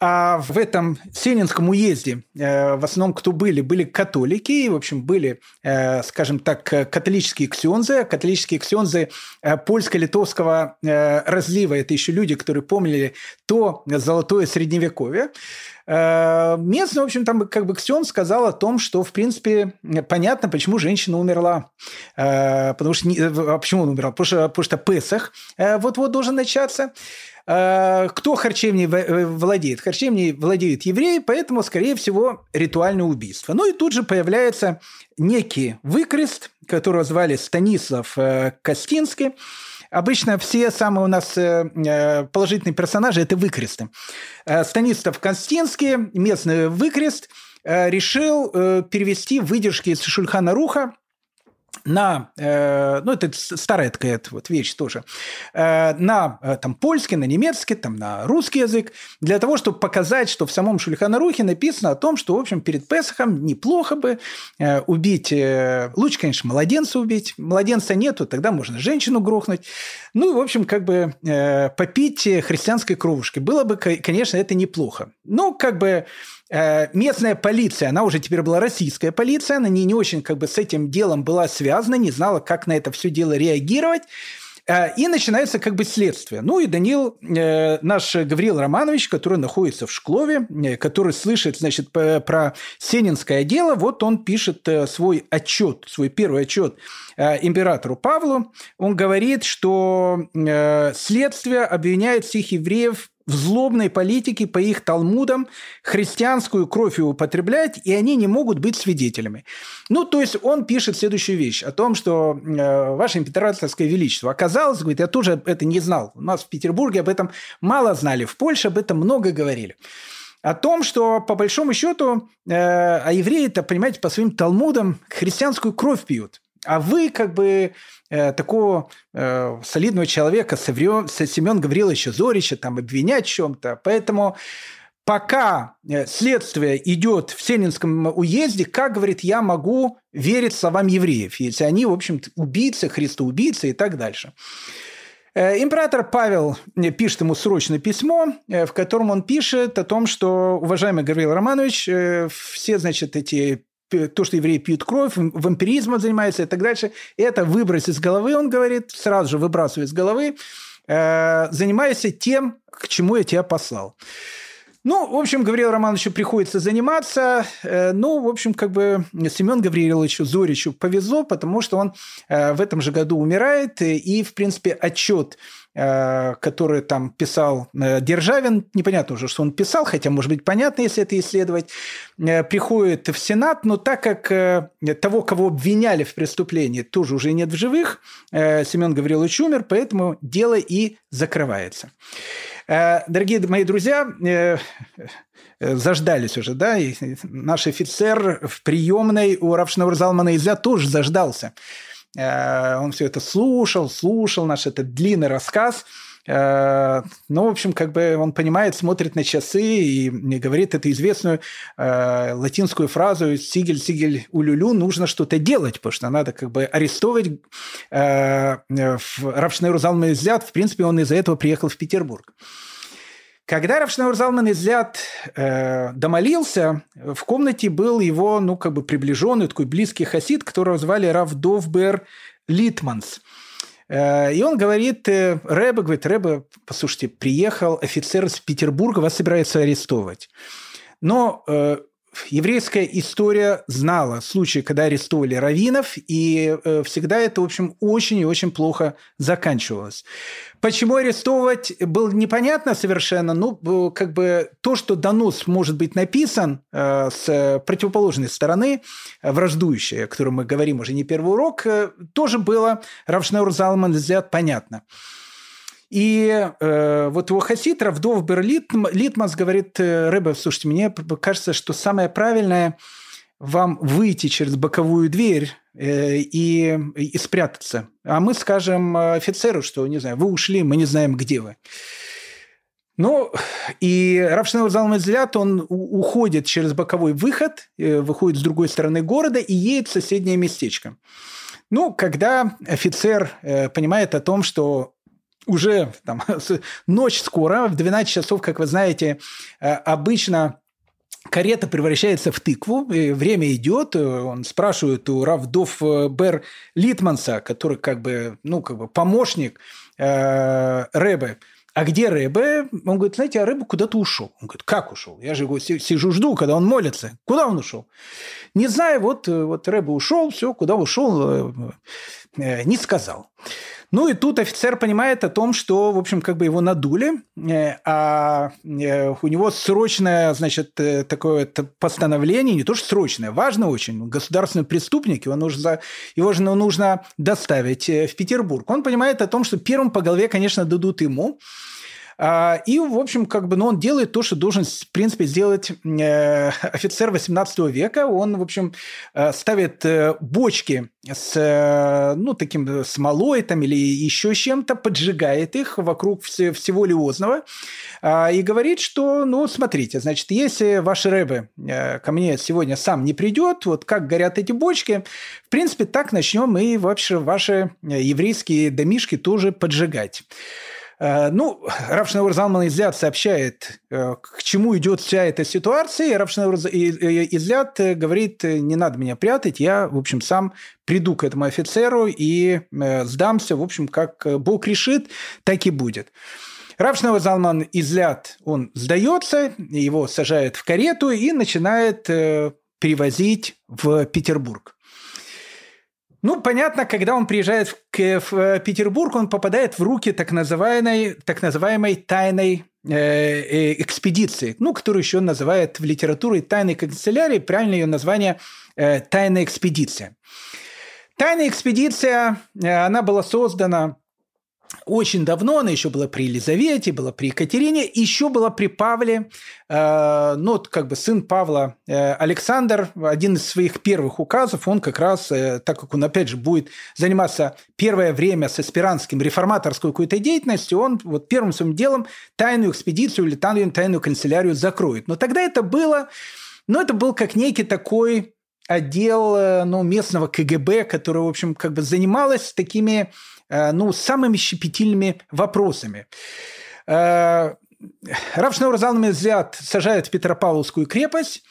а в этом Сенинском уезде э, в основном кто были? Были католики, в общем, были, э, скажем так, католические ксензы. Католические ксензы э, польско-литовского разлива – это еще люди, которые помнили то золотое средневековье. Местный, в общем, там как бы Ксен сказал о том, что, в принципе, понятно, почему женщина умерла. Потому что... А почему он умерла? Потому что, потому что Песах вот-вот должен начаться. Э, кто харчевней э, владеет? Харчевней владеют евреи, поэтому, скорее всего, ритуальное убийство. Ну и тут же появляется некий выкрест, которого звали Станислав э, Костинский. Обычно все самые у нас положительные персонажи – это выкресты. Станислав Костинский, местный выкрест, решил перевести выдержки из Шульхана Руха на, э, ну это старая такая вот вещь тоже, э, на э, там польский, на немецкий, там на русский язык, для того, чтобы показать, что в самом Шульханарухе написано о том, что, в общем, перед Песохом неплохо бы убить, лучше, конечно, младенца убить, младенца нету, тогда можно женщину грохнуть, ну и, в общем, как бы попить христианской кровушки. Было бы, конечно, это неплохо. Но как бы местная полиция, она уже теперь была российская полиция, она не, не очень как бы с этим делом была связана, не знала, как на это все дело реагировать. Э, и начинается как бы следствие. Ну и Данил, э, наш Гавриил Романович, который находится в Шклове, который слышит, значит, про Сенинское дело, вот он пишет свой отчет, свой первый отчет императору Павлу. Он говорит, что следствие обвиняет всех евреев в злобной политике по их талмудам христианскую кровь употреблять, и они не могут быть свидетелями. Ну, то есть он пишет следующую вещь о том, что э, ваше императорское величество оказалось, говорит, я тоже это не знал. У нас в Петербурге об этом мало знали, в Польше об этом много говорили о том, что по большому счету, э, а евреи-то, понимаете, по своим талмудам христианскую кровь пьют. А вы как бы Э, такого э, солидного человека, Семен Гавриловича Зорича, там обвинять в чем-то. Поэтому пока э, следствие идет в Сенинском уезде, как, говорит, я могу верить словам евреев, если они, в общем убийцы, христоубийцы и так дальше. Э, император Павел пишет ему срочное письмо, в котором он пишет о том, что, уважаемый Гавриил Романович, все, значит, эти то, что евреи пьют кровь, вампиризмом занимаются и так дальше, это выбрось из головы, он говорит, сразу же выбрасывай из головы, э, занимайся тем, к чему я тебя послал. Ну, в общем, Гавриилу Романовичу приходится заниматься. Э, ну, в общем, как бы Семен Гавриловичу Зоричу повезло, потому что он э, в этом же году умирает, и, в принципе, отчет Э, который там писал э, Державин, непонятно уже, что он писал, хотя, может быть, понятно, если это исследовать, э, приходит в Сенат, но так как того, кого обвиняли в преступлении, тоже уже нет в живых, Семен Гаврилович умер, поэтому дело и закрывается. Дорогие мои друзья, заждались уже, да, и наш офицер в приемной у Равшинаур Залмана Изя тоже заждался. Э, он все это слушал, слушал наш этот длинный рассказ. Э, ну, в общем, как бы он понимает, смотрит на часы и говорит эту известную э, латинскую фразу «сигель, сигель, улюлю» нужно что-то делать, потому что надо как бы арестовывать э, рав Шнеур Залман из Ляд. В принципе, он из-за этого приехал в Петербург. Когда рав Шнеур Залман из Ляд э, домолился, в комнате был его, ну, как бы приближенный, такой близкий хасид, которого звали рав Довбер Литманс. Э, и он говорит, э, Ребе, говорит, ребе, послушайте, приехал офицер из Петербурга, вас собирается арестовывать. Но э, еврейская история знала случаи, когда арестовывали раввинов, и э, всегда это, в общем, очень и очень плохо заканчивалось. Почему арестовывать было непонятно совершенно. Ну, как бы то, что донос может быть написан э, с противоположной стороны, враждующей, о котором мы говорим уже не первый урок, тоже было Равшнаур Залман взят понятно. И э, вот его хасид Равдов Литмас говорит, э, Рэбе, слушайте, мне кажется, что самое правильное вам выйти через боковую дверь э, и, и спрятаться. А мы скажем офицеру, что, не знаю, вы ушли, мы не знаем, где вы. Ну, и Равшинов Залмазлят, он уходит через боковой выход, э, выходит с другой стороны города и едет в соседнее местечко. Ну, когда офицер э, понимает о том, что уже там, ночь скоро, в 12 часов, как вы знаете, э, обычно карета превращается в тыкву, время идет, он спрашивает у Равдов э, Бер Литманса, который как бы, ну, как бы помощник э, Рэбе, а где Рэбе? Он говорит, знаете, а Рэбе куда-то ушел. Он говорит, как ушел? Я же его сижу, жду, когда он молится. Куда он ушел? Не знаю, вот, вот Рэбе ушел, все, куда ушел, не сказал. Ну и тут офицер понимает о том, что, в общем, как бы его надули, э, а э, у него срочное, значит, э, такое постановление, не то что срочное, важно очень, государственный преступник, его нужно, его же нужно доставить в Петербург. Он понимает о том, что первым по голове, конечно, дадут ему, и, в общем, как бы, ну, он делает то, что должен, в принципе, сделать э, офицер 18 века. Он, в общем, э, ставит э, бочки с, ну, таким смолой там или еще чем-то, поджигает их вокруг всего Лиозного а, и говорит, что, ну, смотрите, значит, если ваш Рэбе ко мне сегодня сам не придет, вот как горят эти бочки, в принципе, так начнем и вообще ваши еврейские домишки тоже поджигать. Э, ну, Равшнаур Залман Изляд сообщает, э, к чему идет вся эта ситуация, и Изляд говорит, не надо меня прятать, я, в общем, сам приду к этому офицеру и э, сдамся, в общем, как Бог решит, так и будет. Равшнаур Залман Изляд, он сдается, его сажают в карету и начинает перевозить в Петербург. Ну, понятно, когда он приезжает в, в э, Петербург, он попадает в руки так называемой, так называемой тайной э, э, экспедиции, ну, которую еще называют в литературе тайной канцелярии, правильное ее название э, тайная экспедиция. Тайная экспедиция, э, она была создана очень давно, она еще была при Елизавете, была при Екатерине, еще была при Павле, э, ну, как бы сын Павла э, Александр, один из своих первых указов, он как раз, э, так как он, опять же, будет заниматься первое время с аспирантским реформаторской какой-то деятельностью, он вот первым своим делом тайную экспедицию или тайную, тайную канцелярию закроет. Но тогда это было, ну, это был как некий такой отдел э, ну, местного КГБ, который, в общем, как бы занималась такими ну, самыми щепетильными вопросами. Э, Равшнаур взят сажает в Петропавловскую крепость,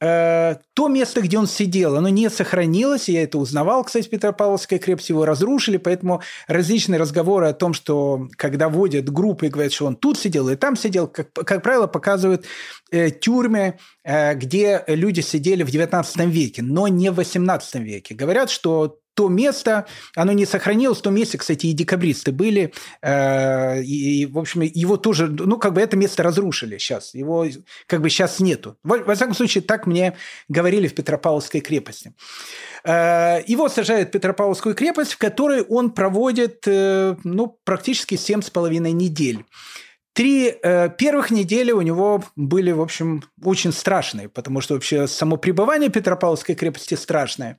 э, то место, где он сидел, оно не сохранилось, я это узнавал, кстати, Петропавловская крепость, его разрушили, поэтому различные разговоры о том, что когда водят группы и говорят, что он тут сидел и там сидел, как, как правило, показывают э, тюрьмы, э, где люди сидели в XIX веке, но не в XVIII веке. Говорят, что то место, оно не сохранилось, в том месте, кстати, и декабристы были, э, и, в общем, его тоже, ну, как бы это место разрушили сейчас, его как бы сейчас нету. Во, во всяком случае, так мне говорили в Петропавловской крепости. Э, его сажают в Петропавловскую крепость, в которой он проводит, э, ну, практически семь с половиной недель. Три э, первых недели у него были, в общем, очень страшные, потому что вообще само пребывание Петропавловской крепости страшное.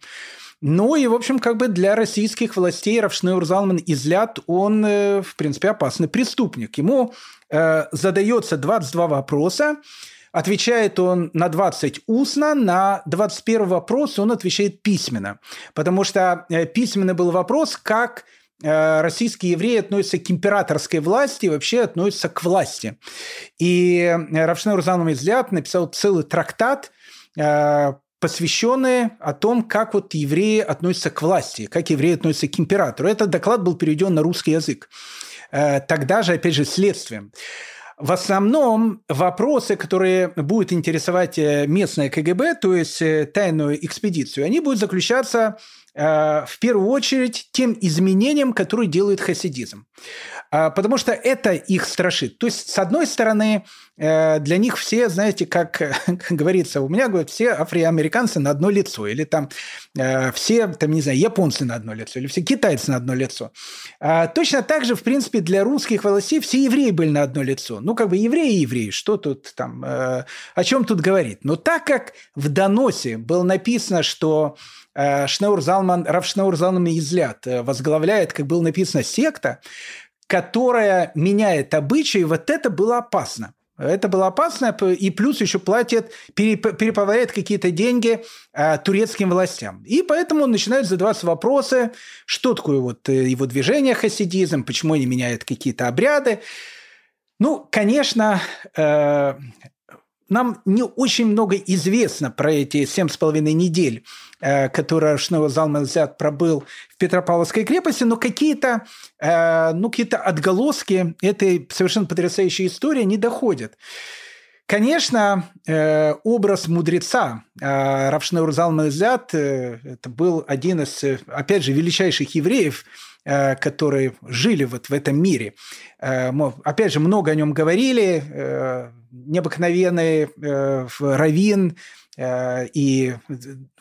Ну и, в общем, как бы для российских властей Равшнeur Залман излят, он, э, в принципе, опасный преступник. Ему э, задается 22 вопроса, Отвечает он на 20 устно, на 21 вопрос он отвечает письменно. Потому что э, письменный был вопрос, как э, российские евреи относятся к императорской власти и вообще относятся к власти. И Равшнeur Залман Излят написал целый трактат посвященные о том, как вот евреи относятся к власти, как евреи относятся к императору. Этот доклад был переведен на русский язык. Э, тогда же, опять же, следствием. В основном вопросы, которые будут интересовать э, местное КГБ, то есть э, тайную экспедицию, они будут заключаться первую очередь тем изменениям, которые делает хасидизм. А, потому что это их страшит. То есть, с одной стороны, э, для них все, знаете, как, как говорится, у меня, говорят, все афроамериканцы на одно лицо, или там э, все, там, не знаю, японцы на одно лицо, или все китайцы на одно лицо. А, точно так же, в принципе, для русских властей все евреи были на одно лицо. Ну, как бы евреи и евреи, что тут там, э, о чем тут говорить? Но так как в доносе было написано, что Шнаур Залман, Рав Шнаур Залман Излят возглавляет, как было написано, секта, которая меняет обычаи, вот это было опасно. Это было опасно, и плюс еще платит, переправляет какие-то деньги э, турецким властям. И поэтому начинают задаваться вопросы, что такое вот э, его движение хасидизм, почему они меняют какие-то обряды. Ну, конечно, э, нам не очень много известно про эти семь с половиной недель, э, которые Шнео Залманзят пробыл в Петропавловской крепости, но какие-то э, ну, какие отголоски этой совершенно потрясающей истории не доходят. Конечно, э, образ мудреца Равшнеур Залманзят это был один из, опять же, величайших евреев, которые жили вот в этом мире. Опять же, много о нем говорили, необыкновенный э, раввин, э, и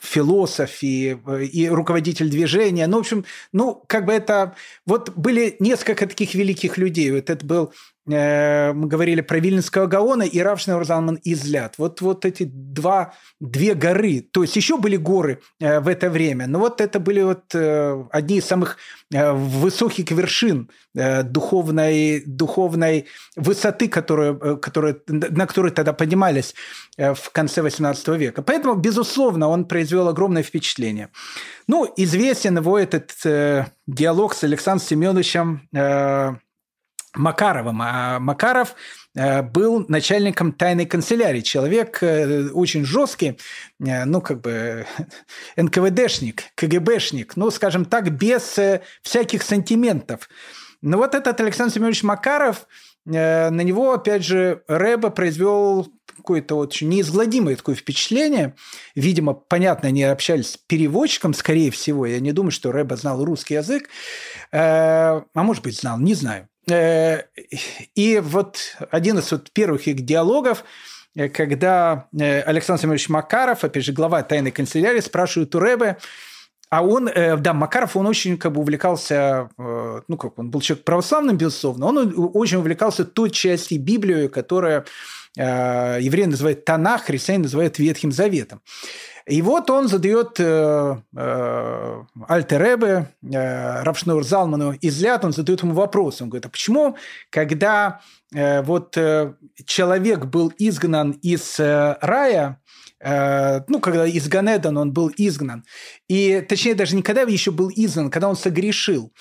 философ, и, и руководитель движения. Ну, в общем, ну, как бы это... Вот были несколько таких великих людей. Вот это был Э, мы говорили про Вильнинского Гаона и Равшнер Залман Излят. Вот, вот эти два, две горы. То есть еще были горы э, в это время, но вот это были вот э, одни из самых высоких вершин духовной, духовной высоты, которые, которые, на которые тогда поднимались в конце XVIII века. Поэтому, безусловно, он произвел огромное впечатление. Ну, известен его этот диалог с Александром Семеновичем Макаровым. А Макаров э, был начальником тайной канцелярии. Человек э, очень жесткий, э, ну, как бы НКВДшник, КГБшник, ну, скажем так, без всяких сантиментов. Но вот этот Александр Семенович Макаров, на него, опять же, Рэба произвел какое-то очень неизгладимое такое впечатление. Видимо, понятно, они общались с переводчиком, скорее всего. Я не думаю, что Рэба знал русский язык. А может быть, знал, не знаю. Э, и вот один из вот первых их диалогов, э, когда э, Александр Семенович Макаров, опять же, глава тайной канцелярии, спрашивает у Рэбе, а он, да, Макаров, он очень как бы увлекался, ну как, он был человек православным, безусловно, он очень увлекался той частью Библии, которая евреи называют Танах, христиане называют Ветхим Заветом. И вот он задает э, э, Альтеребе, э, Равшнур Залману из Ляд, он задает ему вопрос. Он говорит, а почему, когда э, вот э, человек был изгнан из э, рая, э, ну, когда из Ганедан он был изгнан, и, точнее, даже не когда еще был изгнан, когда он согрешил,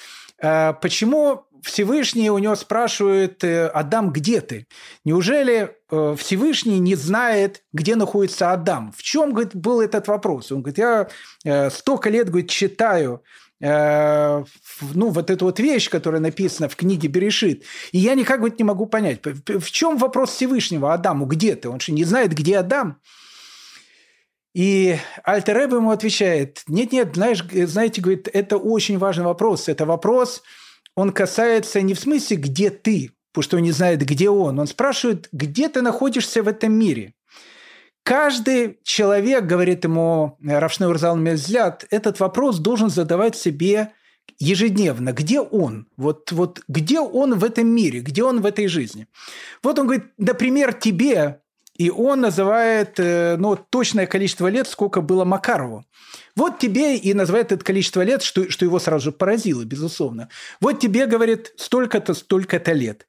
э, почему Всевышний у него спрашивает, э, Адам, где ты? Неужели Всевышний не знает, где находится Адам? В чем говорит, был этот вопрос? Он говорит, я столько лет говорит, читаю ну, вот эту вот вещь, которая написана в книге Берешит. И я никак говорит, не могу понять, в чем вопрос Всевышнего Адаму, где ты? Он что, не знает, где Адам? И Альтер ему отвечает, нет-нет, знаешь, знаете, говорит, это очень важный вопрос. Это вопрос, он касается не в смысле «где ты?», потому что он не знает, где он. Он спрашивает, где ты находишься в этом мире. Каждый человек, говорит ему Равшнeur Урзал взгляд, этот вопрос должен задавать себе ежедневно. Где он? Вот, вот где он в этом мире? Где он в этой жизни? Вот он говорит, например, тебе, и он называет э, ну, точное количество лет, сколько было Макарову. Вот тебе и называет это количество лет, что, что его сразу же поразило, безусловно. Вот тебе, говорит, столько-то, столько-то лет.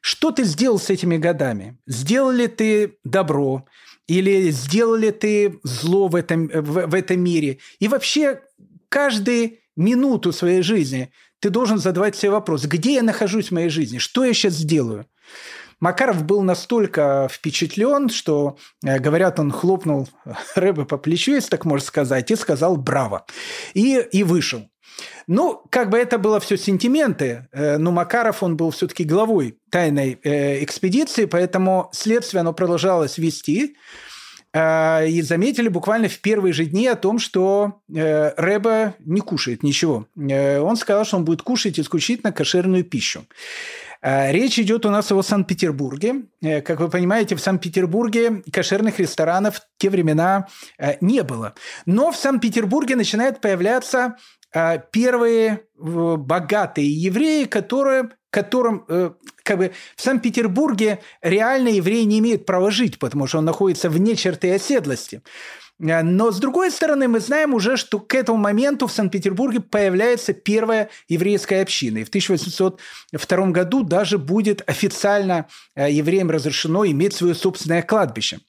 Что ты сделал с этими годами? Сделал ли ты добро? Или сделал ли ты зло в этом, в, в этом мире? И вообще каждую минуту своей жизни ты должен задавать себе вопрос, где я нахожусь в моей жизни, что я сейчас сделаю? Макаров был настолько впечатлен, что, э, говорят, он хлопнул Рэбе по плечу, если так можно сказать, и сказал «браво». И, и вышел. Ну, как бы это было все сентименты, э, но Макаров, он был все-таки главой тайной э, экспедиции, поэтому следствие, оно продолжалось вести. И заметили буквально в первые же дни о том, что Рэба не кушает ничего. Он сказал, что он будет кушать исключительно кошерную пищу. Э, речь идет у нас о Санкт-Петербурге. Э, как вы понимаете, в Санкт-Петербурге кошерных ресторанов в те времена э, не было. Но в Санкт-Петербурге начинают появляться первые богатые евреи, которые которым как бы в Санкт-Петербурге реально евреи не имеют права жить, потому что он находится вне черты оседлости. Э, но, с другой стороны, мы знаем уже, что к этому моменту в Санкт-Петербурге появляется первая еврейская община. И в 1802 году даже будет официально э, евреям разрешено иметь свое собственное кладбище.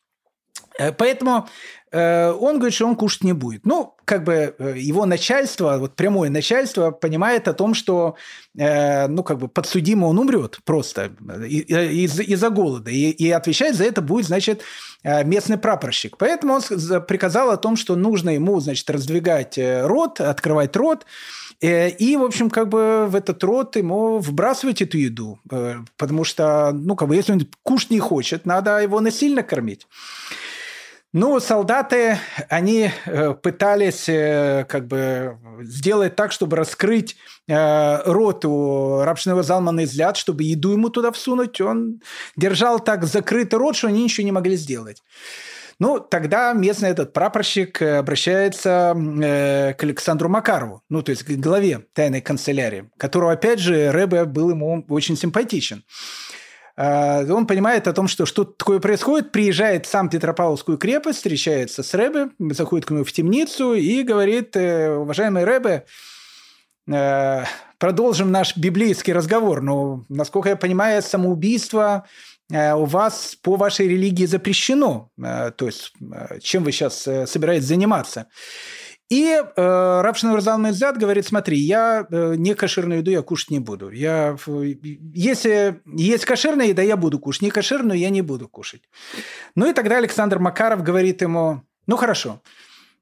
Э, поэтому он говорит, что он кушать не будет. Ну, как бы э, его начальство, вот прямое начальство понимает о том, что, э, ну, как бы подсудимо он умрет просто из- из-за голода. И, и отвечать за это будет, значит, местный прапорщик. Поэтому он приказал о том, что нужно ему, значит, раздвигать рот, открывать рот, и, в общем, как бы в этот рот ему вбрасывать эту еду. Потому что, ну, как бы, если он кушать не хочет, надо его насильно кормить. Ну, солдаты, они э, пытались э, как бы сделать так, чтобы раскрыть э, рот у рабшного Залмана изляд, чтобы еду ему туда всунуть. Он держал так закрытый рот, что они ничего не могли сделать. Ну, тогда местный этот прапорщик обращается э, к Александру Макарову, ну, то есть к главе тайной канцелярии, которого, опять же, Рэбе был ему очень симпатичен. Э, он понимает о том, что что-то такое происходит, приезжает в сам Петропавловскую крепость, встречается с Рэбе, заходит к нему в темницу и говорит, э, уважаемый Рэбе, э, продолжим наш библейский разговор. Но, насколько я понимаю, самоубийство у вас по вашей религии запрещено. То есть, чем вы сейчас собираетесь заниматься? И э, Равшин Урзал Мельзад говорит, смотри, я э, не кошерную еду я кушать не буду. Я, если есть кошерная еда, я буду кушать. Не кошерную я не буду кушать. Ну и тогда Александр Макаров говорит ему, ну хорошо,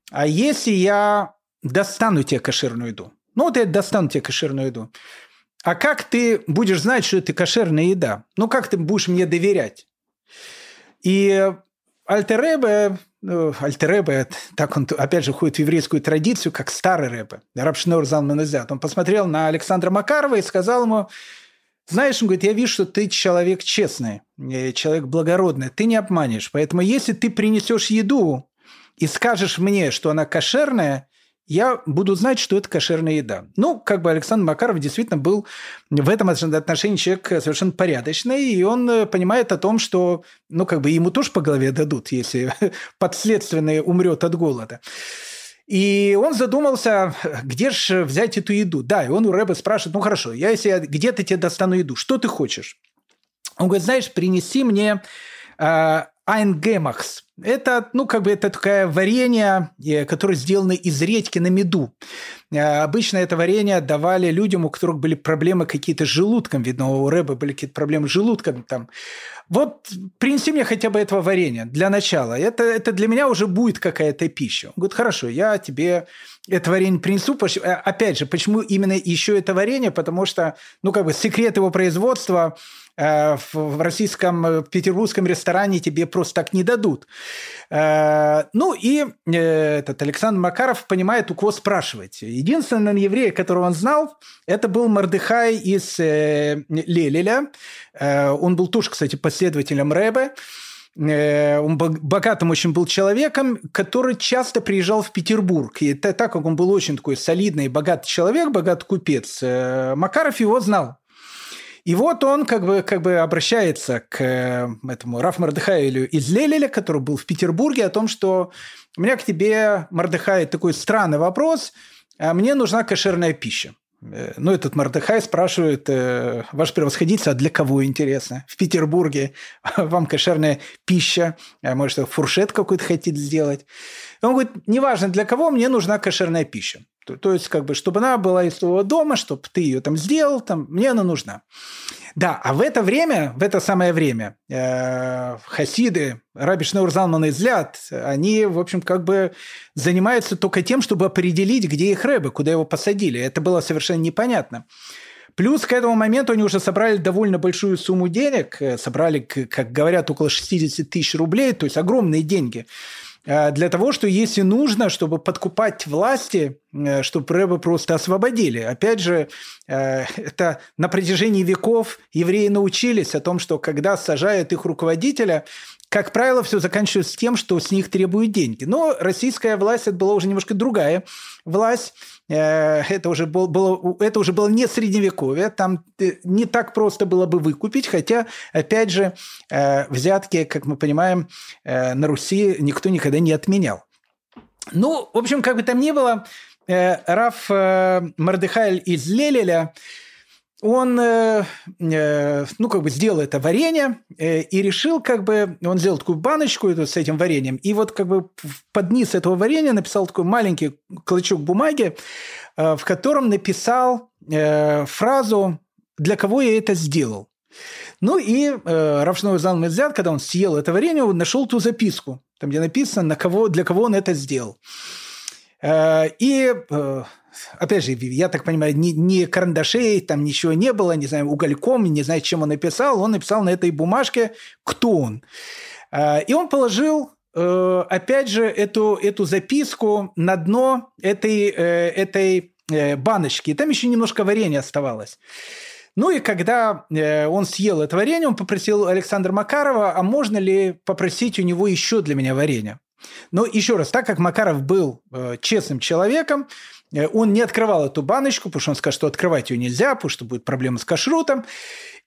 а если я достану тебе кошерную еду? Ну вот я достану тебе кошерную еду. А как ты будешь знать, что это кошерная еда? Ну как ты будешь мне доверять? И Альтеребе ну, Альтеребе, так он, опять же, входит в еврейскую традицию, как старый рэбе, Рабшнор Залманезят. Он посмотрел на Александра Макарова и сказал ему, знаешь, он говорит, я вижу, что ты человек честный, э, человек благородный, ты не обманешь. Поэтому если ты принесешь еду и скажешь мне, что она кошерная, я буду знать, что это кошерная еда. Ну, как бы Александр Макаров действительно был в этом отношении человек совершенно порядочный, и он э, понимает о том, что, ну, как бы ему тоже по голове дадут, если подследственный умрет от голода. И он задумался, где же взять эту еду. Да, и он у Рэба спрашивает, ну хорошо, я если где-то тебе достану еду, что ты хочешь? Он говорит, знаешь, принеси мне э, айнгемахс. Это, ну, как бы это такое варенье, э, которое сделано из редьки на меду. Э, обычно это варенье давали людям, у которых были проблемы какие-то с желудком. Видно, у Рэба были какие-то проблемы с желудком. Там. Вот принеси мне хотя бы этого варенья для начала. Это, это для меня уже будет какая-то пища. Он говорит, хорошо, я тебе это варенье принесу. Э, опять же, почему именно еще это варенье? Потому что, ну, как бы секрет его производства – Э, в российском э, петербургском ресторане тебе просто так не дадут. Ну и этот Александр Макаров понимает, у кого спрашивать. Единственный еврей, которого он знал, это был Мардыхай из Лелеля. Он был тоже, кстати, последователем Рэбе. Он богатым очень был человеком, который часто приезжал в Петербург. И так как он был очень такой солидный, богатый человек, богатый купец, Макаров его знал. И вот он как бы, как бы обращается к э, этому Раф Мардыхаэлю из Лелеля, который был в Петербурге, о том, что у меня к тебе, Мардыхай, такой странный вопрос, а мне нужна кошерная пища. Э, ну, этот Мардыхай спрашивает, э, ваше превосходительство, а для кого интересно? В Петербурге вам кошерная пища, а может, фуршет какой-то хотите сделать? Он говорит, неважно для кого, мне нужна кошерная пища. То, то есть, как бы, чтобы она была из твоего дома, чтобы ты ее там сделал, там, мне она нужна. Да, а в это время, в это самое время, э, хасиды, Раби Шнаур Залман и Злят, они, в общем, как бы занимаются только тем, чтобы определить, где их рэбы, куда его посадили. Это было совершенно непонятно. Плюс к этому моменту они уже собрали довольно большую сумму денег, э, собрали, как говорят, около 60 тысяч рублей, то есть огромные деньги – для того, что если нужно, чтобы подкупать власти, э, чтобы рэбы просто освободили. Опять же, э, это на протяжении веков евреи научились о том, что когда сажают их руководителя, как правило, все заканчивается тем, что с них требуют деньги. Но российская власть это была уже немножко другая власть. Э, это уже, был, было, это уже было не средневековье, там э, не так просто было бы выкупить, хотя, опять же, э, взятки, как мы понимаем, на Руси никто никогда не отменял. Ну, в общем, как бы там ни было, Раф Мардыхайль из Лелеля – он, э, э, ну, как бы сделал это варенье э, и решил, как бы, он сделал такую баночку эту, с этим вареньем, и вот как бы под низ этого варенья написал такой маленький клочок бумаги, э, в котором написал э, фразу «Для кого я это сделал?». Ну и э, Равшной Зан Медзят, когда он съел это варенье, он нашел ту записку, там где написано, на кого, для кого он это сделал. Э, и э, опять же, я так понимаю, ни, ни карандашей, там ничего не было, не знаю, угольком, не знаю, чем он написал. Он написал на этой бумажке, кто он. А, и он положил, э, опять же, эту, эту записку на дно этой, э, этой э, баночки. И там еще немножко варенья оставалось. Ну и когда он съел это варенье, он попросил Александра Макарова, а можно ли попросить у него еще для меня варенье? Но еще раз, так как Макаров был честным человеком, он не открывал эту баночку, потому что он сказал, что открывать ее нельзя, потому что будет проблема с кашрутом.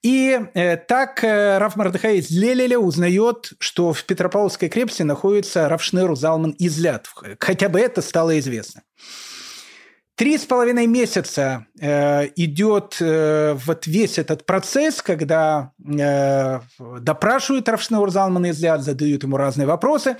И э, так э, Раф Мардыхай из Лелеля узнает, что в Петропавловской крепости находится Равшнеру Залман Излят. Хотя бы это стало известно. Три с половиной месяца э, идет э, вот весь этот процесс, когда э, допрашивают Равшнеур Залмана Излят, задают ему разные вопросы.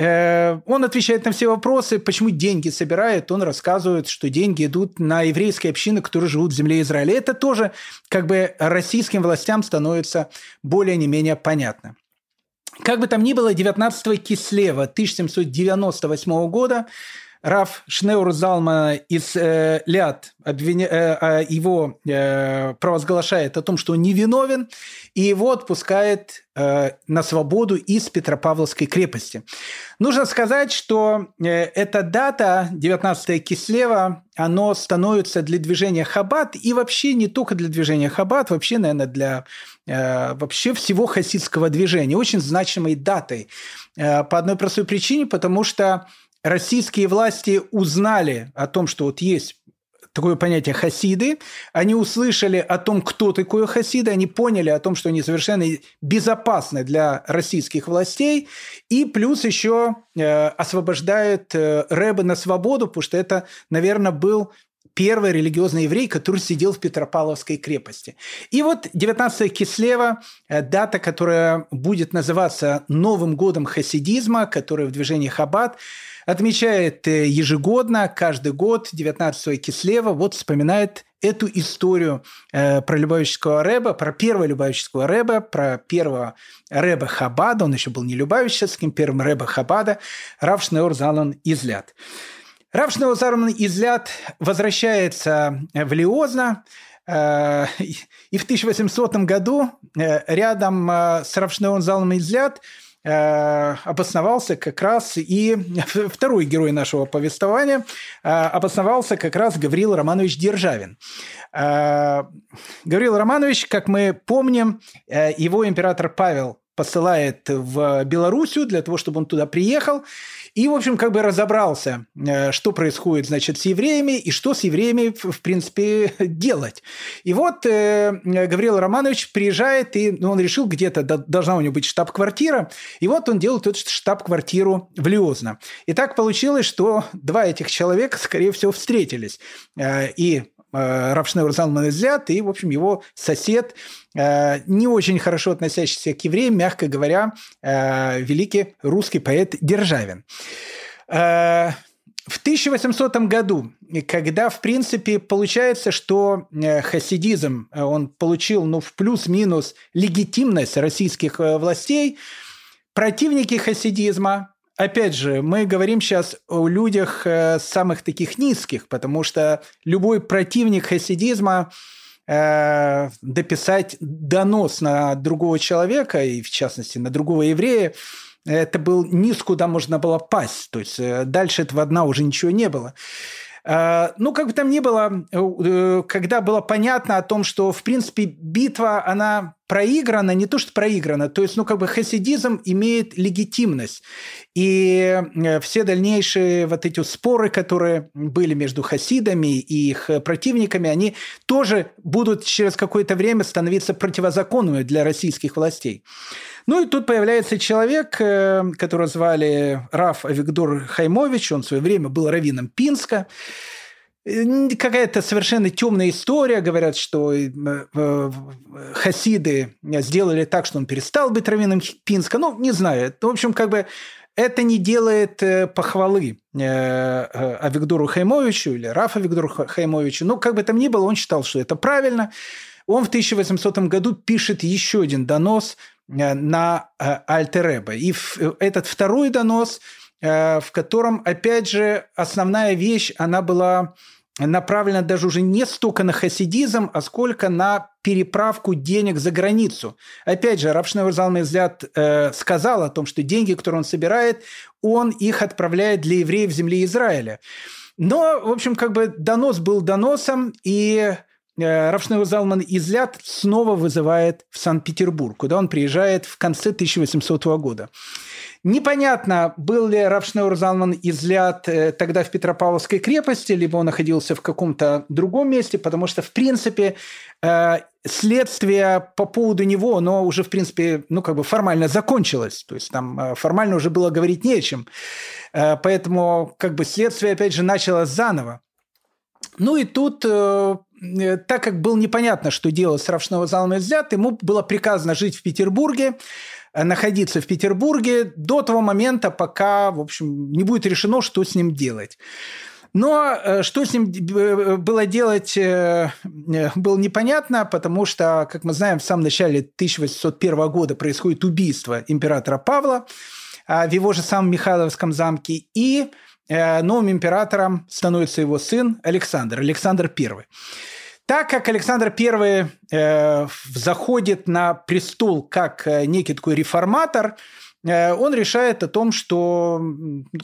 Э, он отвечает на все вопросы, почему деньги собирает. Он рассказывает, что деньги идут на еврейские общины, которые живут в земле Израиля. Это тоже как бы российским властям становится более не менее понятно. Как бы там ни было, 19 Кислева 1798 года Раф Шнеур Залма из э, Ляд обвиня... э, а его э, провозглашает о том, что он невиновен, и его отпускает э, на свободу из Петропавловской крепости. Нужно сказать, что э, эта дата, 19 Кислева, оно становится для движения Хаббат, и вообще не только для движения Хаббат, вообще, наверное, для э, вообще всего хасидского движения, очень значимой датой. Э, по одной простой причине, потому что российские власти узнали о том, что вот есть такое понятие хасиды, они услышали о том, кто такое хасиды, они поняли о том, что они совершенно безопасны для российских властей, и плюс еще э, освобождают э, Рэба на свободу, потому что это, наверное, был первый религиозный еврей, который сидел в Петропавловской крепости. И вот 19 Кислева, э, дата, которая будет называться Новым годом хасидизма, который в движении Хаббат, отмечает э, ежегодно, каждый год, 19 Кислева, вот вспоминает эту историю э, про Любавического Рэба, про первого Любавического Рэба, про первого Рэба Хабада, он еще был не Любавическим, первым Рэба Хабада, Рав Залан Излят. Рав Шнеор Залан Излят возвращается в Лиозна, э, и в 1800 году э, рядом с Равшнеон Залом Э, обосновался как раз и второй герой нашего повествования э, обосновался как раз Гаврил Романович Державин. Э, Гаврил Романович, как мы помним, его император Павел посылает в Белоруссию для того, чтобы он туда приехал. И, в общем, как бы разобрался, э, что происходит, значит, с евреями и что с евреями, в принципе, делать. И вот э, Гавриил Романович приезжает, и ну, он решил, где-то должна у него быть штаб-квартира, и вот он делает эту штаб-квартиру в Лиозно. И так получилось, что два этих человека, скорее всего, встретились. Э, и Э, Равшнеур Залман Излят и, в общем, его сосед, э, не очень хорошо относящийся к евреям, мягко говоря, э, великий русский поэт Державин. В 1800 году, когда, в принципе, получается, что хасидизм, он получил, ну, в плюс-минус легитимность российских властей, противники хасидизма, опять же, мы говорим сейчас о людях э, самых таких низких, потому что любой противник хасидизма э, дописать донос на другого человека, и в частности на другого еврея, это был низ, куда можно было пасть. То есть э, дальше этого дна уже ничего не было. Э, ну, как бы там ни было, когда было понятно о том, что, в принципе, битва, она проиграна, не то что проиграна, то есть, ну, как бы хасидизм имеет легитимность. И э, все дальнейшие вот эти споры, которые были между хасидами и их противниками, они тоже будут через какое-то время становиться противозаконными для российских властей. Ну и тут появляется человек, э, которого звали Раф Авигдор Хаймович, он в свое время был раввином Пинска. Э, какая-то совершенно темная история. Говорят, что э, хасиды сделали так, что он перестал быть раввином Пинска. Ну, не знаю. В общем, как бы это не делает похвалы Авигдору Хаймовичу или Рафа Авигдору Хаймовичу. Ну, как бы там ни было, он считал, что это правильно. Он в 1800 году пишет еще один донос Э, на э, Альтереба. И этот второй донос, э, в котором, опять же, основная вещь, она была направлена даже уже не столько на хасидизм, а сколько на переправку денег за границу. Опять же, Рабшневер Залмый взгляд э, сказал о том, что деньги, которые он собирает, он их отправляет для евреев земли Израиля. Но, в общем, как бы донос был доносом, и э, Равшнеур Залман Излят снова вызывает в Санкт-Петербург, куда он приезжает в конце 1800 года. Непонятно, был ли Равшнеур Залман излят э, тогда в Петропавловской крепости, либо он находился в каком-то другом месте, потому что, в принципе, э, следствие по поводу него, оно уже, в принципе, ну, как бы формально закончилось. То есть там э, формально уже было говорить не о чем. Поэтому, как бы, следствие, опять же, началось заново. Ну и тут так как было непонятно, что делать с Равшного Залом излят, ему было приказано жить в Петербурге, находиться в Петербурге до того момента, пока, в общем, не будет решено, что с ним делать. Но э, что с ним э, было делать, было непонятно, потому что, как мы знаем, в самом начале 1801 года происходит убийство императора Павла а, в его же самом Михайловском замке, и новым императором становится его сын Александр, Александр I. Так как Александр I э, заходит на престол как э, некий такой реформатор, э, он решает о том, что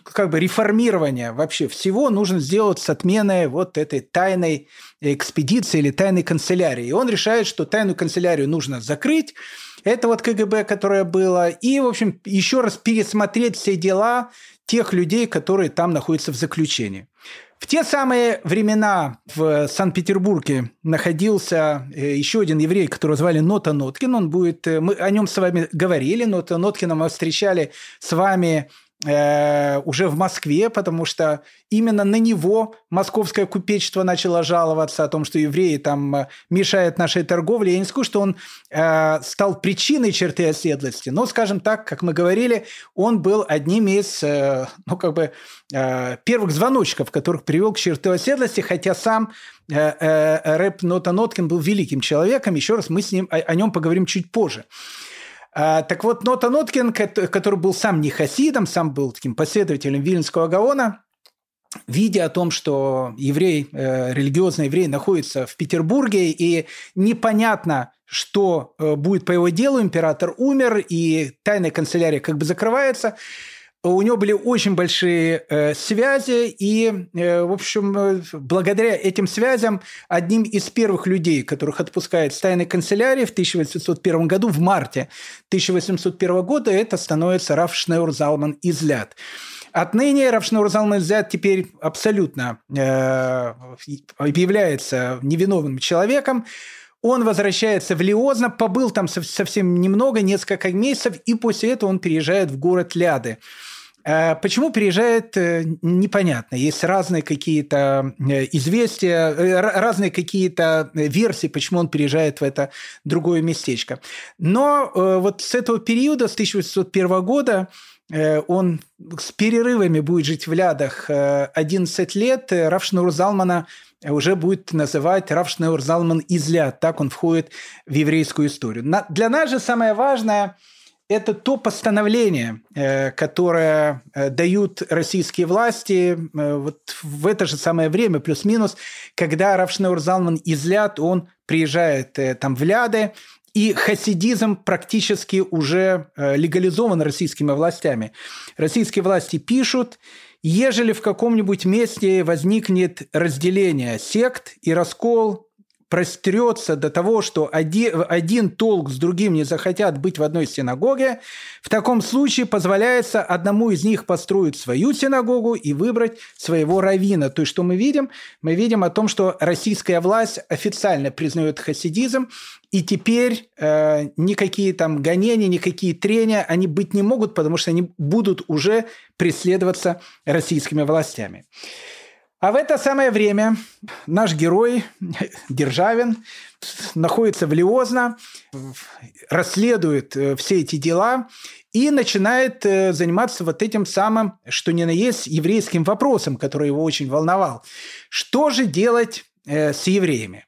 как бы реформирование вообще всего нужно сделать с отменой вот этой тайной экспедиции или тайной канцелярии. И он решает, что тайную канцелярию нужно закрыть, это вот КГБ, которое было, и, в общем, еще раз пересмотреть все дела тех людей, которые там находятся в заключении. В те самые времена в Санкт-Петербурге находился э, еще один еврей, которого звали Нота Ноткин. Он будет, э, мы о нем с вами говорили. Нота Ноткина мы встречали с вами Э, уже в Москве, потому что именно на него московское купечество начало жаловаться о том, что евреи там э, мешают нашей торговле. Я не скажу, что он э, стал причиной черты оседлости, но, скажем так, как мы говорили, он был одним из, э, ну, как бы, э, первых звоночков, которых привел к черты оседлости, хотя сам э, э, рэп Нота Ноткин был великим человеком. Еще раз мы с ним о, о нем поговорим чуть позже. А, так вот, Нота Ноткин, который был сам не хасидом, сам был таким последователем Вильнского Гаона, видя о том, что еврей, э, религиозный еврей находится в Петербурге, и непонятно, что э, будет по его делу, император умер, и тайная канцелярия как бы закрывается – у него были очень большие э, связи, и, э, в общем, э, благодаря этим связям одним из первых людей, которых отпускает с тайной канцелярии в 1801 году, в марте 1801 года, это становится Раф Шнеур Залман Излят. Отныне Равшнур Залман Излят теперь абсолютно э, является невиновным человеком, он возвращается в Лиозно, побыл там совсем немного, несколько месяцев, и после этого он переезжает в город Ляды. Э, почему переезжает, э, непонятно. Есть разные какие-то э, известия, разные какие-то версии, почему он переезжает в это другое местечко. Но вот с этого периода, с 1801 года, он с перерывами будет жить в Лядах 11 лет. Равшнур Залмана уже будет называть Равшнур Залман Изляд. Так он входит в еврейскую историю. Для нас же самое важное – это то постановление, э, которое э, дают российские власти э, вот в это же самое время, плюс-минус, когда Равшнеур Залман излят, он приезжает там в Ляды, и хасидизм практически уже легализован российскими властями. Российские власти пишут, ежели в каком-нибудь месте возникнет разделение сект и раскол, простерется до того, что один толк с другим не захотят быть в одной синагоге, в таком случае позволяется одному из них построить свою синагогу и выбрать своего равина. То есть, что мы видим? Мы видим о том, что российская власть официально признает хасидизм, и теперь э, никакие там гонения, никакие трения, они быть не могут, потому что они будут уже преследоваться российскими властями. А в это самое время наш герой Державин находится в Лиозно, расследует э, все эти дела и начинает э, заниматься вот этим самым, что ни на есть, еврейским вопросом, который его очень волновал. Что же делать э, с евреями?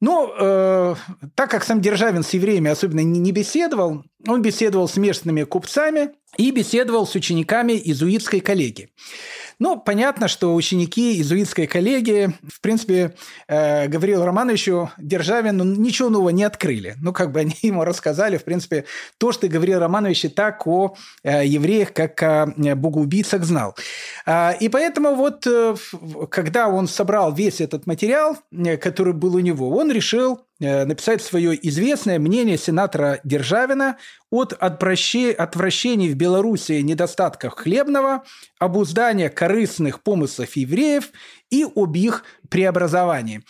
Ну, э, так как сам Державин с евреями особенно не беседовал, он беседовал с местными купцами и беседовал с учениками изуитской коллегии. Ну, понятно, что ученики иезуитской коллегии, в принципе, э, Гаврилу Романовичу Державину ничего нового не открыли. Ну, как бы они ему рассказали, в принципе, то, что Гаврил Романович и так о э, евреях, как о э, богоубийцах знал. Э, и поэтому вот, э, когда он собрал весь этот материал, э, который был у него, он решил написать свое известное мнение сенатора Державина от отвращений в Белоруссии недостатков хлебного, обуздания корыстных помыслов евреев и об их преобразовании.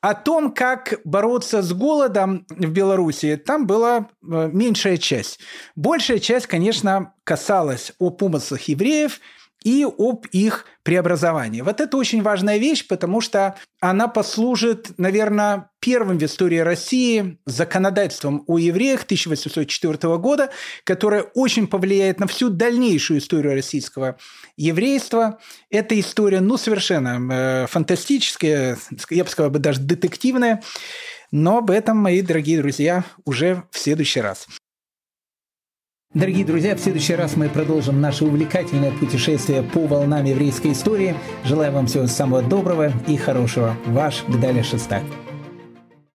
О том, как бороться с голодом в Беларуси, там была э, меньшая часть. Большая часть, конечно, касалась о помыслах евреев – и об их преобразовании. Вот это очень важная вещь, потому что она послужит, наверное, первым в истории России законодательством о евреях 1804 года, которое очень повлияет на всю дальнейшую историю российского еврейства. Эта история, ну, совершенно э, фантастическая, я бы сказал, даже детективная, но об этом, мои дорогие друзья, уже в следующий раз. Дорогие друзья, в следующий раз мы продолжим наше увлекательное путешествие по волнам еврейской истории. Желаю вам всего самого доброго и хорошего. Ваш Гдаля Шестак.